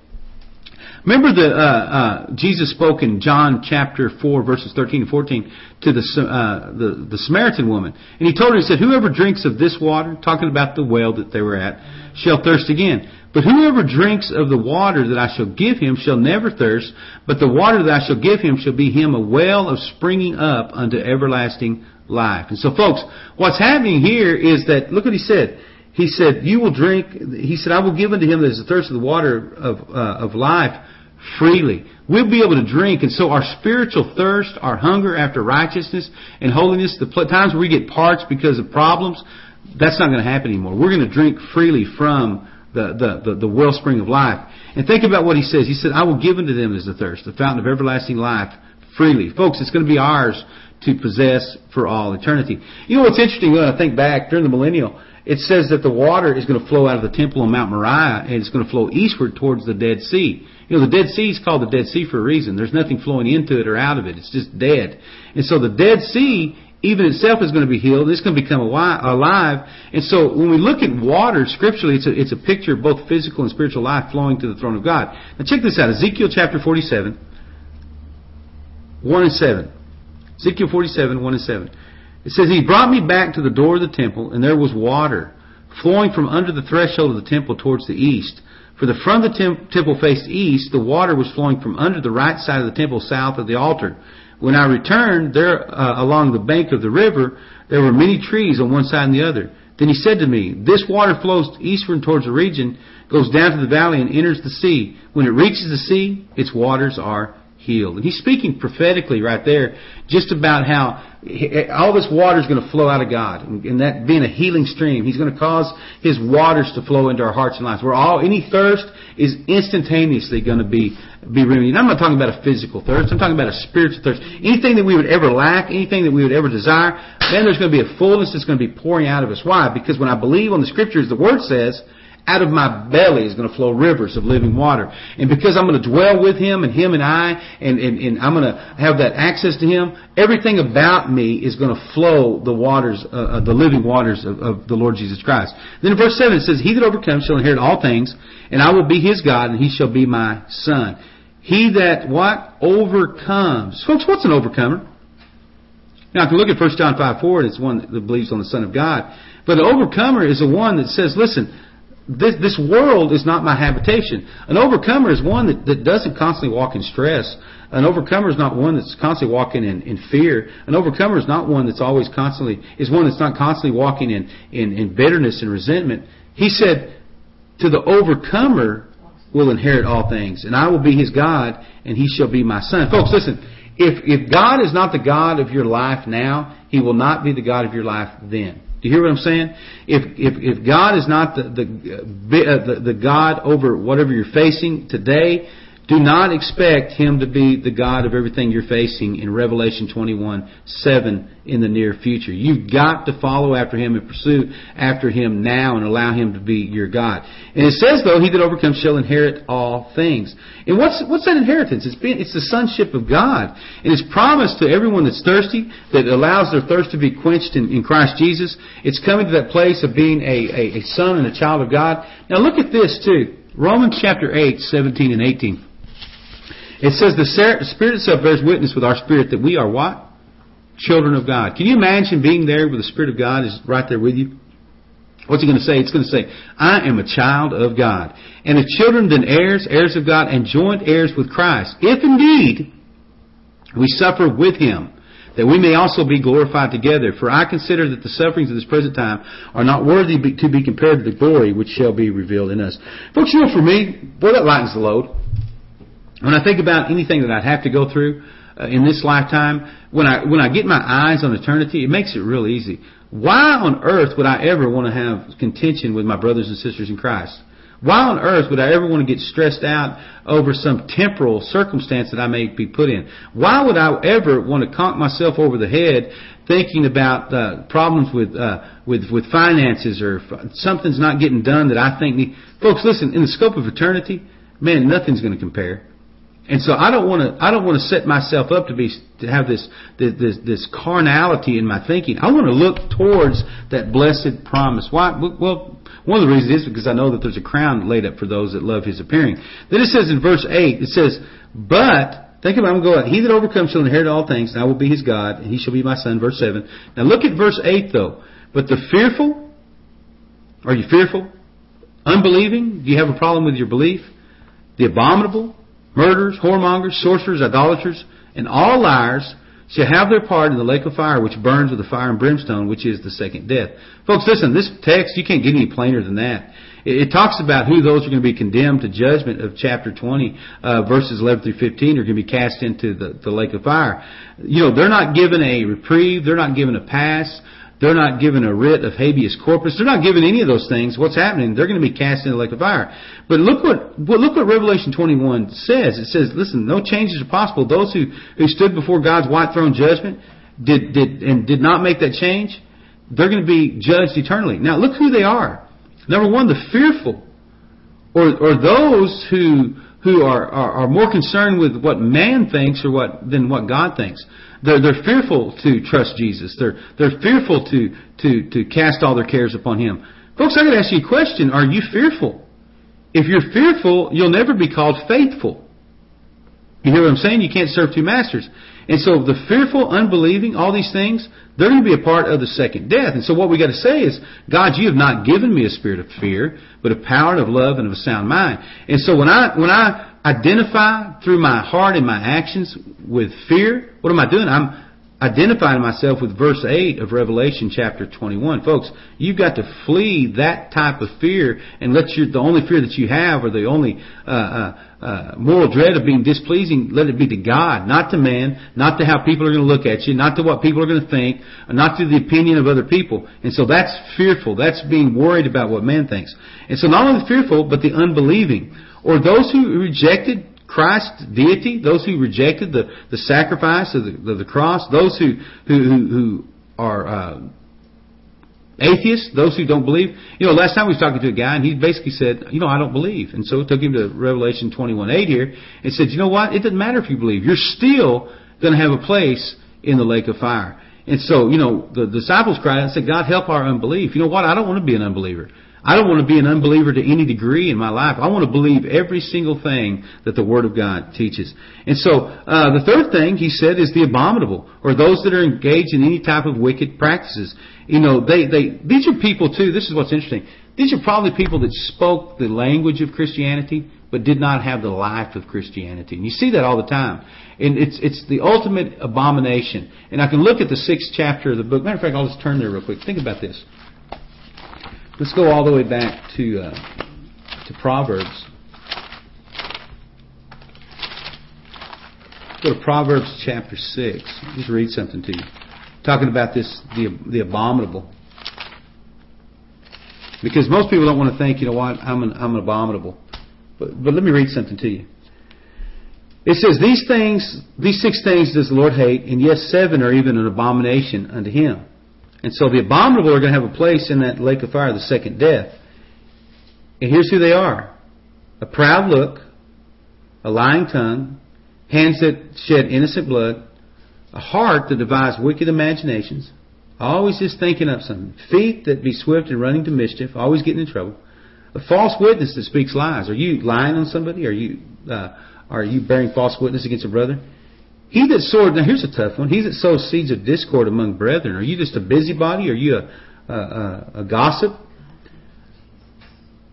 Remember the uh, uh, Jesus spoke in John chapter four verses thirteen and fourteen to the, uh, the the Samaritan woman, and he told her he said, "Whoever drinks of this water, talking about the well that they were at, shall thirst again. But whoever drinks of the water that I shall give him shall never thirst, but the water that I shall give him shall be him a well of springing up unto everlasting life. And so folks, what's happening here is that, look what he said. He said, you will drink, he said, I will give unto him that is the thirst of the water of, uh, of life freely. We'll be able to drink, and so our spiritual thirst, our hunger after righteousness and holiness, the times where we get parched because of problems, that's not going to happen anymore. We're going to drink freely from the, the, the, the wellspring of life. And think about what he says. He said, I will give unto them as the thirst, the fountain of everlasting life freely. Folks, it's going to be ours to possess for all eternity. You know what's interesting when I think back during the millennial, it says that the water is going to flow out of the temple on Mount Moriah and it's going to flow eastward towards the Dead Sea. You know, the Dead Sea is called the Dead Sea for a reason. There's nothing flowing into it or out of it. It's just dead. And so the Dead Sea even itself is going to be healed. It's going to become alive. And so when we look at water scripturally, it's a, it's a picture of both physical and spiritual life flowing to the throne of God. Now check this out. Ezekiel chapter 47, 1 and 7. Ezekiel 47, 1 and 7. It says, He brought me back to the door of the temple, and there was water flowing from under the threshold of the temple towards the east. For the front of the temple faced east, the water was flowing from under the right side of the temple south of the altar. When I returned there uh, along the bank of the river, there were many trees on one side and the other. Then he said to me, This water flows eastward towards the region, goes down to the valley and enters the sea. When it reaches the sea, its waters are healed. And he's speaking prophetically right there just about how all this water is going to flow out of God. And that being a healing stream, he's going to cause his waters to flow into our hearts and lives. Where all, any thirst is instantaneously going to be, be remedied. I'm not talking about a physical thirst. I'm talking about a spiritual thirst. Anything that we would ever lack, anything that we would ever desire, then there's going to be a fullness that's going to be pouring out of us. Why? Because when I believe on the scriptures, the word says, out of my belly is going to flow rivers of living water. And because I'm going to dwell with Him and Him and I, and, and, and I'm going to have that access to Him, everything about me is going to flow the waters, uh, uh, the living waters of, of the Lord Jesus Christ. Then in verse 7 it says, He that overcomes shall inherit all things, and I will be His God, and He shall be my Son. He that, what? Overcomes. Folks, what's an overcomer? Now, if you look at 1 John 5 4, it's one that believes on the Son of God. But an overcomer is the one that says, listen, this, this world is not my habitation. An overcomer is one that, that doesn't constantly walk in stress. An overcomer is not one that's constantly walking in, in fear. An overcomer is not one that's always constantly, is one that's not constantly walking in, in, in bitterness and resentment. He said, to the overcomer will inherit all things, and I will be his God, and he shall be my son. Folks, listen, if, if God is not the God of your life now, he will not be the God of your life then. Do you hear what I'm saying? If if if God is not the the uh, the, the God over whatever you're facing today, do not expect Him to be the God of everything you're facing in Revelation 21 7 in the near future. You've got to follow after Him and pursue after Him now and allow Him to be your God. And it says, though, He that overcomes shall inherit all things. And what's, what's that inheritance? It's, been, it's the sonship of God. And it's promised to everyone that's thirsty, that allows their thirst to be quenched in, in Christ Jesus. It's coming to that place of being a, a, a son and a child of God. Now look at this too. Romans chapter 8, 17 and 18. It says the Spirit itself bears witness with our spirit that we are what? Children of God. Can you imagine being there with the Spirit of God is right there with you? What's it going to say? It's going to say, I am a child of God. And if children, then heirs, heirs of God, and joint heirs with Christ. If indeed we suffer with Him, that we may also be glorified together. For I consider that the sufferings of this present time are not worthy to be compared to the glory which shall be revealed in us. Folks, you know, for me, boy, that lightens the load. When I think about anything that I'd have to go through uh, in this lifetime, when I when I get my eyes on eternity, it makes it real easy. Why on earth would I ever want to have contention with my brothers and sisters in Christ? Why on earth would I ever want to get stressed out over some temporal circumstance that I may be put in? Why would I ever want to conk myself over the head thinking about uh, problems with uh, with with finances or something's not getting done that I think need? Folks, listen. In the scope of eternity, man, nothing's going to compare. And so I don't want to I don't want to set myself up to be to have this this this carnality in my thinking. I want to look towards that blessed promise. Why? Well, one of the reasons is because I know that there's a crown laid up for those that love His appearing. Then it says in verse eight, it says, "But think about it. I'm going. He that overcomes shall inherit all things, and I will be his God, and he shall be my son." Verse seven. Now look at verse eight though. But the fearful, are you fearful? unbelieving, do you have a problem with your belief? The abominable, murderers, whoremongers, sorcerers, idolaters, and all liars shall have their part in the lake of fire which burns with the fire and brimstone, which is the second death. Folks, listen, this text, you can't get any plainer than that. It, talks about who those are going to be condemned to judgment of chapter 20, uh, verses 11 through 15 are going to be cast into the, the lake of fire. You know, they're not given a reprieve, they're not given a pass, they're not given a writ of habeas corpus. They're not given any of those things. What's happening? They're going to be cast into the lake of fire. But look what, look what Revelation 21 says. It says, listen, no changes are possible. Those who, who stood before God's white throne judgment did, did, and did not make that change, they're going to be judged eternally. Now look who they are. Number one, the fearful. Or, or those who, who are, are, are more concerned with what man thinks or what, than what God thinks. They're, they're fearful to trust Jesus. They're, they're fearful to, to, to cast all their cares upon Him. Folks, I to ask you a question. Are you fearful? If you're fearful, you'll never be called faithful. You hear what I'm saying? You can't serve two masters. And so the fearful, unbelieving, all these things, they're going to be a part of the second death. And so what we got to say is, God, you have not given me a spirit of fear, but a power of love and of a sound mind. And so when I, when I identify through my heart and my actions with fear, what am I doing? I'm identifying myself with verse 8 of Revelation chapter 21. Folks, you've got to flee that type of fear and let your, the only fear that you have or the only, uh, uh, uh, moral dread of being displeasing, let it be to God, not to man, not to how people are going to look at you, not to what people are going to think, not to the opinion of other people. And so that's fearful. That's being worried about what man thinks. And so not only fearful, but the unbelieving or those who rejected Christ's deity, those who rejected the, the sacrifice of the, the cross, those who, who, who, who are uh, atheists, those who don't believe. You know, last time we was talking to a guy and he basically said, you know, I don't believe. And so it took him to Revelation 21 8 here and said, you know what? It doesn't matter if you believe. You're still going to have a place in the lake of fire. And so, you know, the disciples cried and said, God, help our unbelief. You know what? I don't want to be an unbeliever. I don't want to be an unbeliever to any degree in my life. I want to believe every single thing that the Word of God teaches. And so, uh, the third thing he said is the abominable, or those that are engaged in any type of wicked practices. You know, they, they, these are people too, this is what's interesting. These are probably people that spoke the language of Christianity, but did not have the life of Christianity. And you see that all the time. And it's, it's the ultimate abomination. And I can look at the sixth chapter of the book. Matter of fact, I'll just turn there real quick. Think about this. Let's go all the way back to uh, to Proverbs. Go to Proverbs chapter six. Just read something to you, talking about this the the abominable. Because most people don't want to think, you know what, I'm an I'm an abominable. But but let me read something to you. It says, These things, these six things does the Lord hate, and yes, seven are even an abomination unto him. And so the abominable are going to have a place in that lake of fire, the second death. And here's who they are a proud look, a lying tongue, hands that shed innocent blood, a heart that devises wicked imaginations, always just thinking up something, feet that be swift in running to mischief, always getting in trouble, a false witness that speaks lies. Are you lying on somebody? Are you uh, are you bearing false witness against a brother? He that sowed, now here's a tough one. He that sows seeds of discord among brethren. Are you just a busybody? Are you a, a, a, a gossip?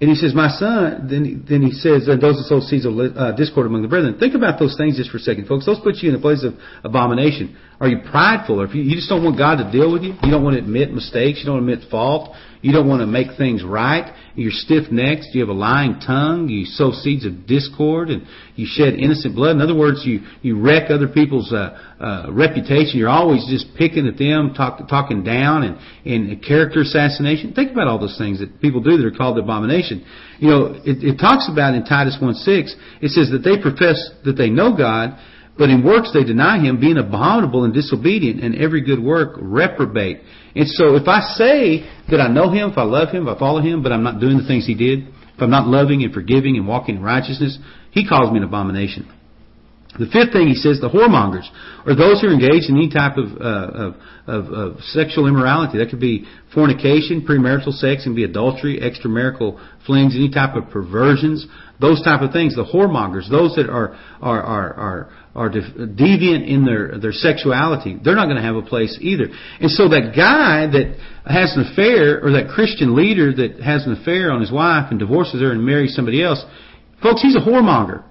And he says, my son, then, he, then he says, and those that sow seeds of uh, discord among the brethren. Think about those things just for a second, folks. Those put you in a place of abomination. Are you prideful? Or if you, you just don't want God to deal with you, you don't want to admit mistakes, you don't admit fault, you don't want to make things right, you're stiff necked, you have a lying tongue, you sow seeds of discord, and you shed innocent blood. In other words, you, you wreck other people's uh, uh, reputation. You're always just picking at them, talk, talking down, and, and character assassination. Think about all those things that people do that are called abomination. You know, it, it talks about in Titus 1 6, it says that they profess that they know God, but in works they deny him, being abominable and disobedient, and every good work reprobate. And so if I say that I know him, if I love him, if I follow him, but I'm not doing the things he did, if I'm not loving and forgiving and walking in righteousness, he calls me an abomination. The fifth thing he says, the whoremongers, or those who are engaged in any type of, uh, of, of, of sexual immorality. That could be fornication, premarital sex, and be adultery, extramarital flings, any type of perversions, those type of things. The whoremongers, those that are are are are, are deviant in their their sexuality, they're not going to have a place either. And so that guy that has an affair, or that Christian leader that has an affair on his wife and divorces her and marries somebody else, folks, he's a whoremonger.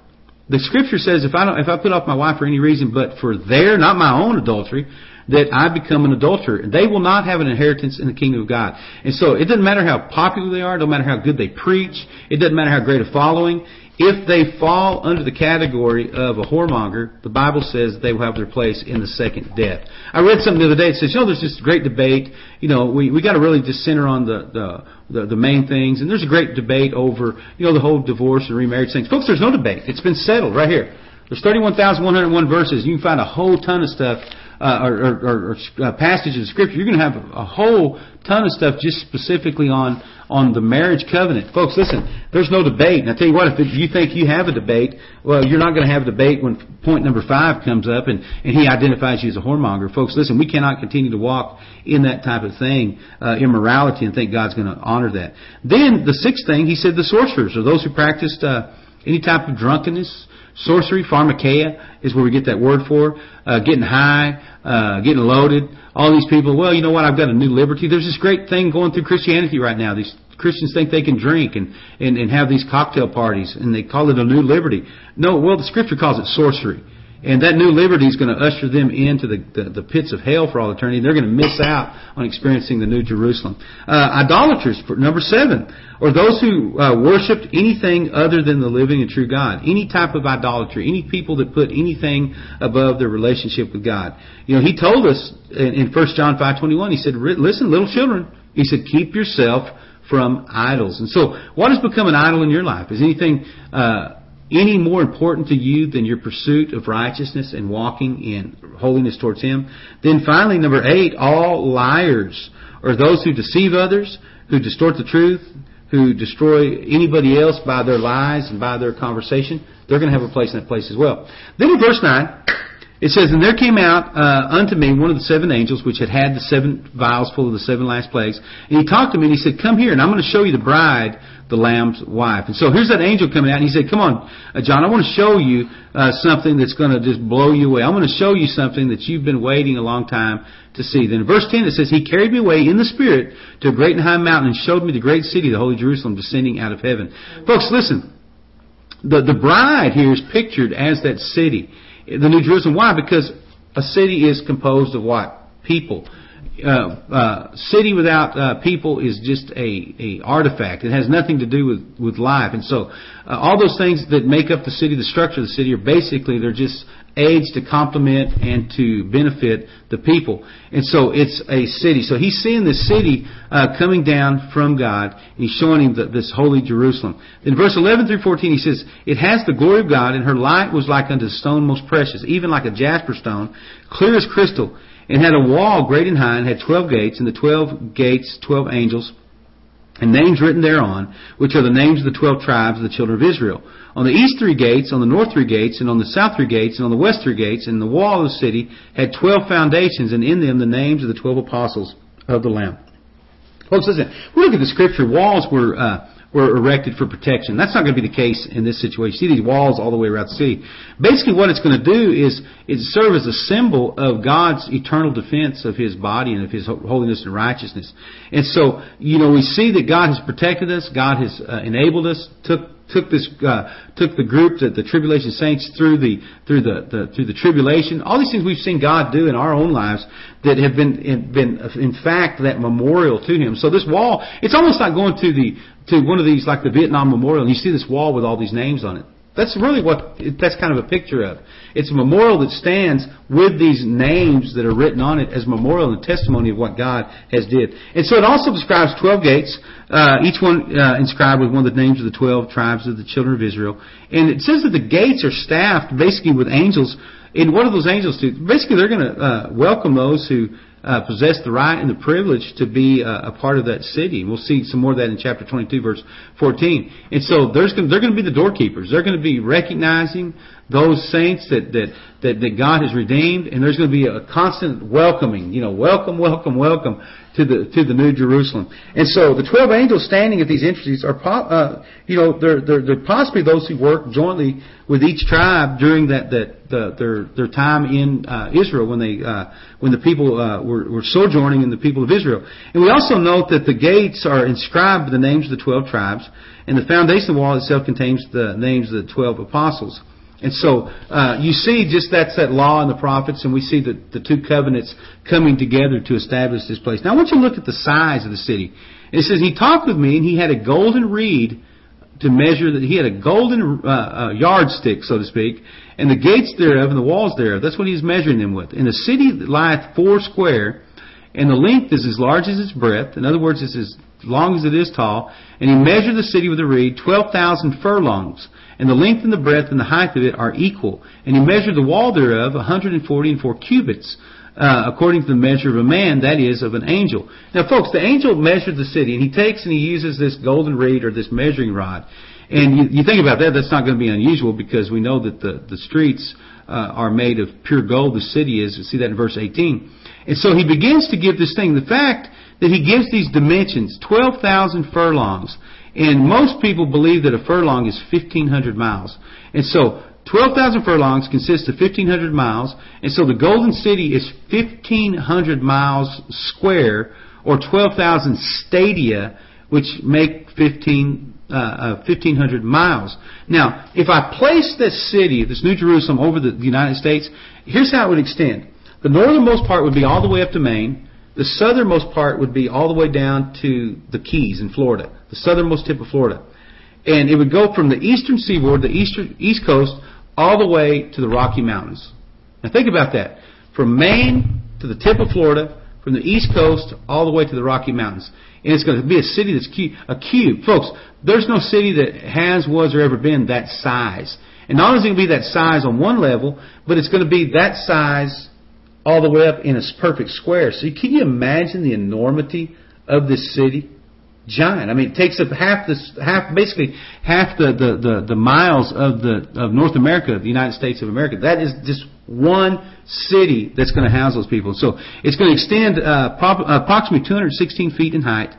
The scripture says if I don't, if I put off my wife for any reason but for their, not my own adultery, that I become an adulterer. And they will not have an inheritance in the kingdom of God. And so it doesn't matter how popular they are, it doesn't matter how good they preach, it doesn't matter how great a following. If they fall under the category of a whoremonger, the Bible says they will have their place in the second death. I read something the other day that says, you know, there's this great debate. You know, we we got to really just center on the, the the the main things. And there's a great debate over, you know, the whole divorce and remarriage things. Folks, there's no debate. It's been settled right here. There's 31,101 verses. You can find a whole ton of stuff uh, or, or, or uh, passages of Scripture, you're going to have a whole ton of stuff just specifically on on the marriage covenant. Folks, listen, there's no debate. And I tell you what, if you think you have a debate, well, you're not going to have a debate when point number five comes up and, and he identifies you as a whoremonger. Folks, listen, we cannot continue to walk in that type of thing, uh, immorality, and think God's going to honor that. Then the sixth thing, he said the sorcerers, or those who practiced uh, any type of drunkenness, sorcery, pharmakeia is where we get that word for, uh, getting high, uh, getting loaded. All these people, well, you know what? I've got a new liberty. There's this great thing going through Christianity right now. These Christians think they can drink and, and, and have these cocktail parties, and they call it a new liberty. No, well, the Scripture calls it sorcery. And that new liberty is going to usher them into the, the, the pits of hell for all eternity. They're going to miss out on experiencing the New Jerusalem. Uh, idolaters, number seven, or those who uh, worshipped anything other than the living and true God. Any type of idolatry. Any people that put anything above their relationship with God. You know, he told us in, in 1 John 5.21, he said, listen, little children, he said, keep yourself from idols. And so, what has become an idol in your life? Is anything... Uh, any more important to you than your pursuit of righteousness and walking in holiness towards Him? Then finally, number eight, all liars are those who deceive others, who distort the truth, who destroy anybody else by their lies and by their conversation. They're going to have a place in that place as well. Then in verse 9, it says, And there came out uh, unto me one of the seven angels, which had had the seven vials full of the seven last plagues. And he talked to me, and he said, Come here, and I'm going to show you the bride the Lamb's wife. And so here's that angel coming out, and he said, Come on, uh, John, I want to show you uh, something that's going to just blow you away. I'm going to show you something that you've been waiting a long time to see. Then in verse 10 it says, He carried me away in the Spirit to a great and high mountain and showed me the great city, the holy Jerusalem, descending out of heaven. Folks, listen. The, the bride here is pictured as that city, the New Jerusalem. Why? Because a city is composed of what? People uh, uh, city without uh, people is just a, a artifact. It has nothing to do with, with life. And so, uh, all those things that make up the city, the structure of the city, are basically they're just aids to complement and to benefit the people. And so, it's a city. So he's seeing this city uh, coming down from God, and he's showing him the, this holy Jerusalem. In verse 11 through 14, he says, "It has the glory of God, and her light was like unto stone most precious, even like a jasper stone, clear as crystal." and had a wall great and high, and had twelve gates, and the twelve gates, twelve angels, and names written thereon, which are the names of the twelve tribes of the children of Israel. On the east three gates, on the north three gates, and on the south three gates, and on the west three gates, and the wall of the city had twelve foundations, and in them the names of the twelve apostles of the Lamb. Folks, listen, we look at the scripture, walls were uh, were erected for protection. That's not going to be the case in this situation. You see these walls all the way around the city. Basically, what it's going to do is it serve as a symbol of God's eternal defense of His body and of His holiness and righteousness. And so, you know, we see that God has protected us. God has uh, enabled us, took took this uh, took the group the, the tribulation saints through the through the, the through the tribulation. All these things we've seen God do in our own lives that have been in, been in fact that memorial to him. So this wall it's almost like going to the to one of these like the Vietnam Memorial and you see this wall with all these names on it that's really what that's kind of a picture of. It's a memorial that stands with these names that are written on it as memorial and testimony of what God has did. And so it also describes 12 gates, uh, each one uh, inscribed with one of the names of the 12 tribes of the children of Israel. And it says that the gates are staffed basically with angels. And what do those angels do? Basically, they're going to uh, welcome those who uh, possess the right and the privilege to be uh, a part of that city. We'll see some more of that in chapter 22, verse 14. And so there's they're going to be the doorkeepers. They're going to be recognizing those saints that, that, that, that God has redeemed, and there's going to be a constant welcoming, you know, welcome, welcome, welcome to the, to the New Jerusalem. And so the 12 angels standing at these entrances are, uh, you know, they're, they're, they're possibly those who work jointly with each tribe during that, that, the, their, their time in, uh, Israel when they, uh, when the people, uh, were, were sojourning in the people of Israel. And we also note that the gates are inscribed with the names of the 12 tribes, and the foundation of the wall itself contains the names of the 12 apostles. And so uh, you see just that's that law and the prophets, and we see the, the two covenants coming together to establish this place. Now I want you to look at the size of the city. It says, He talked with me, and he had a golden reed to measure that he had a golden uh, uh, yardstick, so to speak, and the gates thereof and the walls thereof. That's what he's measuring them with. And the city lieth four square, and the length is as large as its breadth. In other words, it's as long as it is tall. And he measured the city with a reed, twelve thousand furlongs and the length and the breadth and the height of it are equal. And he measured the wall thereof a hundred and forty and four cubits, uh, according to the measure of a man, that is, of an angel. Now, folks, the angel measured the city, and he takes and he uses this golden reed or this measuring rod. And you, you think about that, that's not going to be unusual because we know that the, the streets uh, are made of pure gold. The city is. See that in verse 18. And so he begins to give this thing. The fact that he gives these dimensions, 12,000 furlongs, and most people believe that a furlong is 1,500 miles. And so 12,000 furlongs consists of 1,500 miles. And so the Golden City is 1,500 miles square or 12,000 stadia, which make 15, uh, uh, 1,500 miles. Now, if I place this city, this New Jerusalem, over the United States, here's how it would extend. The northernmost part would be all the way up to Maine. The southernmost part would be all the way down to the Keys in Florida, the southernmost tip of Florida. And it would go from the eastern seaboard, the eastern, east coast, all the way to the Rocky Mountains. Now think about that. From Maine to the tip of Florida, from the east coast all the way to the Rocky Mountains. And it's going to be a city that's a cube. Folks, there's no city that has, was, or ever been that size. And not only is it going to be that size on one level, but it's going to be that size all the way up in a perfect square. So can you imagine the enormity of this city? Giant. I mean, it takes up half this, half, basically half the, the, the, the miles of the, of North America, the United States of America. That is just one city that's going to house those people. So it's going to extend, uh, approximately 216 feet in height.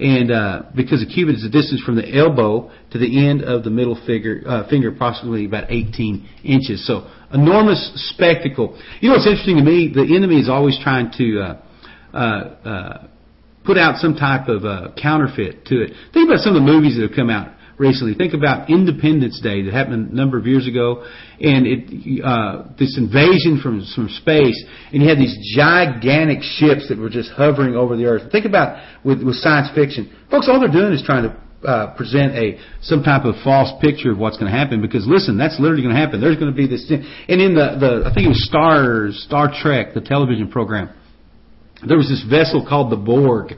And uh, because a cubit is the distance from the elbow to the end of the middle finger, uh, finger, approximately about 18 inches. So enormous spectacle. You know what's interesting to me? The enemy is always trying to uh, uh, uh, put out some type of uh, counterfeit to it. Think about some of the movies that have come out recently. Think about Independence Day that happened a number of years ago, and it uh, this invasion from from space, and you had these gigantic ships that were just hovering over the earth. Think about with with science fiction, folks. All they're doing is trying to uh, present a some type of false picture of what's going to happen. Because listen, that's literally going to happen. There's going to be this, and in the the I think it was Star Star Trek, the television program, there was this vessel called the Borg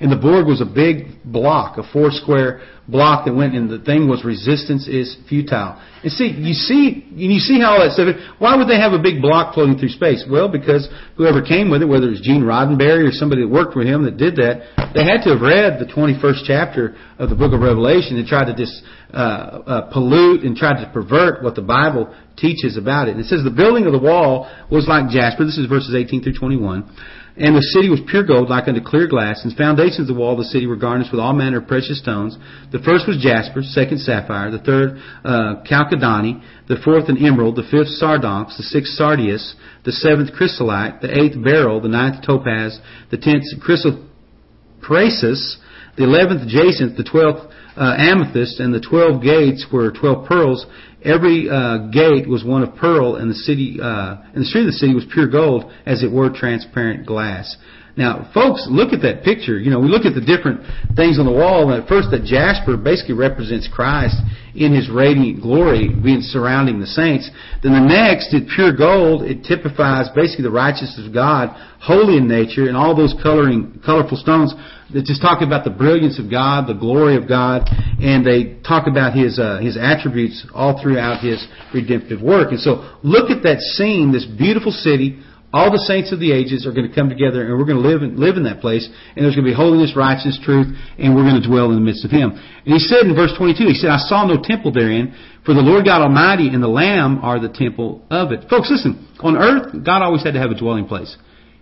and the Borg was a big block, a four square block that went, and the thing was resistance is futile. And see, you see, you see how that stuff. Why would they have a big block floating through space? Well, because whoever came with it, whether it was Gene Roddenberry or somebody that worked with him that did that, they had to have read the 21st chapter of the Book of Revelation and tried to just uh, uh, pollute and tried to pervert what the Bible teaches about it. And it says the building of the wall was like jasper. This is verses 18 through 21. And the city was pure gold, like unto clear glass, and the foundations of the wall of the city were garnished with all manner of precious stones. The first was jasper, second sapphire, the third uh, chalcedony, the fourth an emerald, the fifth sardonyx, the sixth sardius, the seventh chrysolite, the eighth beryl, the ninth topaz, the tenth chrysoprasus, the eleventh jacinth, the twelfth uh, amethyst, and the twelve gates were twelve pearls. Every uh, gate was one of pearl, and the city uh, and the street of the city was pure gold, as it were transparent glass. Now, folks, look at that picture. You know, we look at the different things on the wall, and at first, that jasper basically represents Christ in his radiant glory being surrounding the saints. Then the next, in pure gold, it typifies basically the righteousness of God, holy in nature, and all those coloring, colorful stones that just talk about the brilliance of God, the glory of God, and they talk about His uh, His attributes all throughout His redemptive work. And so, look at that scene, this beautiful city, all the saints of the ages are going to come together and we're going to live in, live in that place and there's going to be holiness, righteousness, truth, and we're going to dwell in the midst of Him. And He said in verse 22, He said, I saw no temple therein, for the Lord God Almighty and the Lamb are the temple of it. Folks, listen, on earth, God always had to have a dwelling place.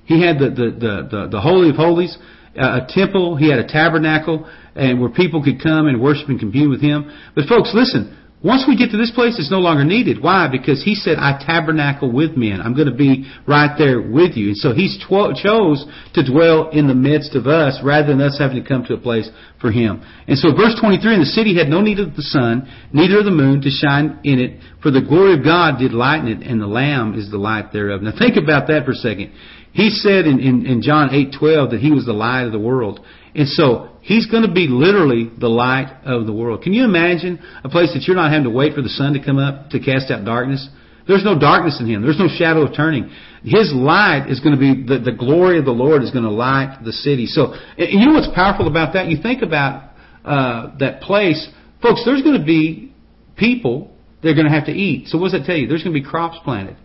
He had the, the, the, the, the Holy of Holies, a temple, He had a tabernacle, and where people could come and worship and commune with Him. But folks, listen, once we get to this place, it's no longer needed. Why? Because he said, I tabernacle with men. I'm going to be right there with you. And so he chose to dwell in the midst of us rather than us having to come to a place for him. And so verse 23, and the city had no need of the sun, neither of the moon to shine in it, for the glory of God did lighten it, and the Lamb is the light thereof. Now think about that for a second. He said in, in, in John 8:12 that he was the light of the world. And so he's going to be literally the light of the world. Can you imagine a place that you're not having to wait for the sun to come up to cast out darkness? There's no darkness in him. There's no shadow of turning. His light is going to be the, the glory of the Lord is going to light the city. So you know what's powerful about that? You think about uh, that place, folks. There's going to be people they're going to have to eat. So what does that tell you? There's going to be crops planted.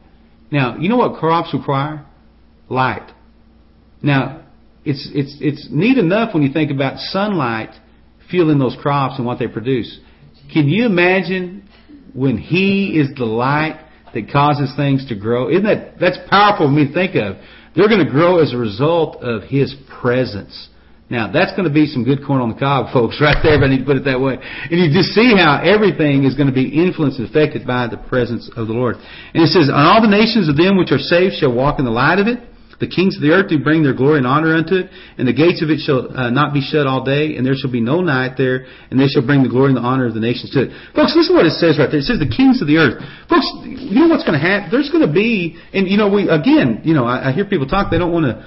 Now you know what crops require? Light. Now it's, it's, it's neat enough when you think about sunlight fueling those crops and what they produce. Can you imagine when He is the light that causes things to grow? Isn't that, that's powerful for me to think of. They're going to grow as a result of His presence. Now, that's going to be some good corn on the cob, folks, right there, if I need to put it that way. And you just see how everything is going to be influenced and affected by the presence of the Lord. And it says, And all the nations of them which are saved shall walk in the light of it. The kings of the earth do bring their glory and honor unto it, and the gates of it shall uh, not be shut all day, and there shall be no night there, and they shall bring the glory and the honor of the nations to it. Folks, listen to what it says right there. It says the kings of the earth. Folks, you know what's going to happen? There's going to be, and you know, we again, you know, I, I hear people talk. They don't want to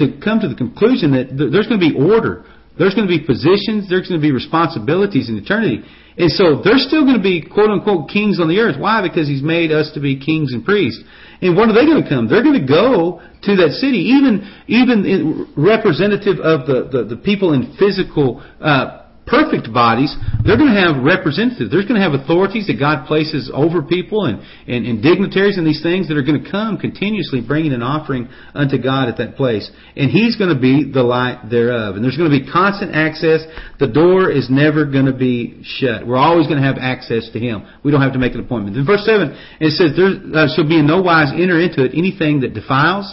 to come to the conclusion that there's going to be order. There's going to be positions. There's going to be responsibilities in eternity. And so there's still going to be quote unquote kings on the earth. Why? Because he's made us to be kings and priests. And when are they going to come? They're going to go to that city, even even representative of the, the, the people in physical uh, perfect bodies, they're going to have representatives. They're going to have authorities that God places over people and, and, and dignitaries and these things that are going to come continuously bringing an offering unto God at that place. And He's going to be the light thereof. And there's going to be constant access. The door is never going to be shut. We're always going to have access to Him. We don't have to make an appointment. In verse 7, it says, there uh, shall be in no wise enter into it anything that defiles,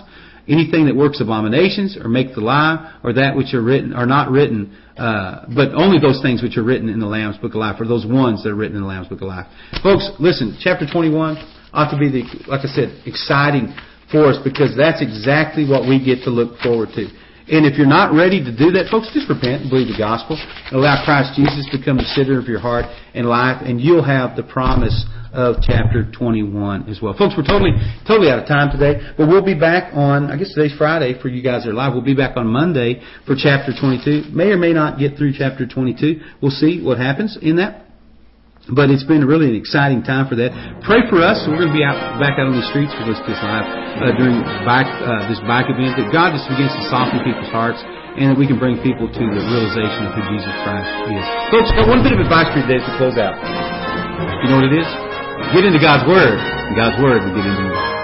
anything that works abominations, or make the lie, or that which are written are not written uh, but only those things which are written in the Lamb's Book of Life, or those ones that are written in the Lamb's Book of Life. Folks, listen, chapter 21 ought to be, the, like I said, exciting for us because that's exactly what we get to look forward to. And if you're not ready to do that, folks, just repent and believe the gospel. and Allow Christ Jesus to become the center of your heart and life, and you'll have the promise of chapter 21 as well. Folks, we're totally, totally out of time today, but we'll be back on, I guess today's Friday for you guys that are live. We'll be back on Monday for chapter 22. May or may not get through chapter 22. We'll see what happens in that. But it's been really an exciting time for that. Pray for us. We're going to be out back out on the streets for this, this live uh, during bike, uh, this bike event. That God just begins to soften people's hearts, and that we can bring people to the realization of who Jesus Christ is. Folks, got one bit of advice for you today to close out. You know what it is? Get into God's Word. God's Word will get into you.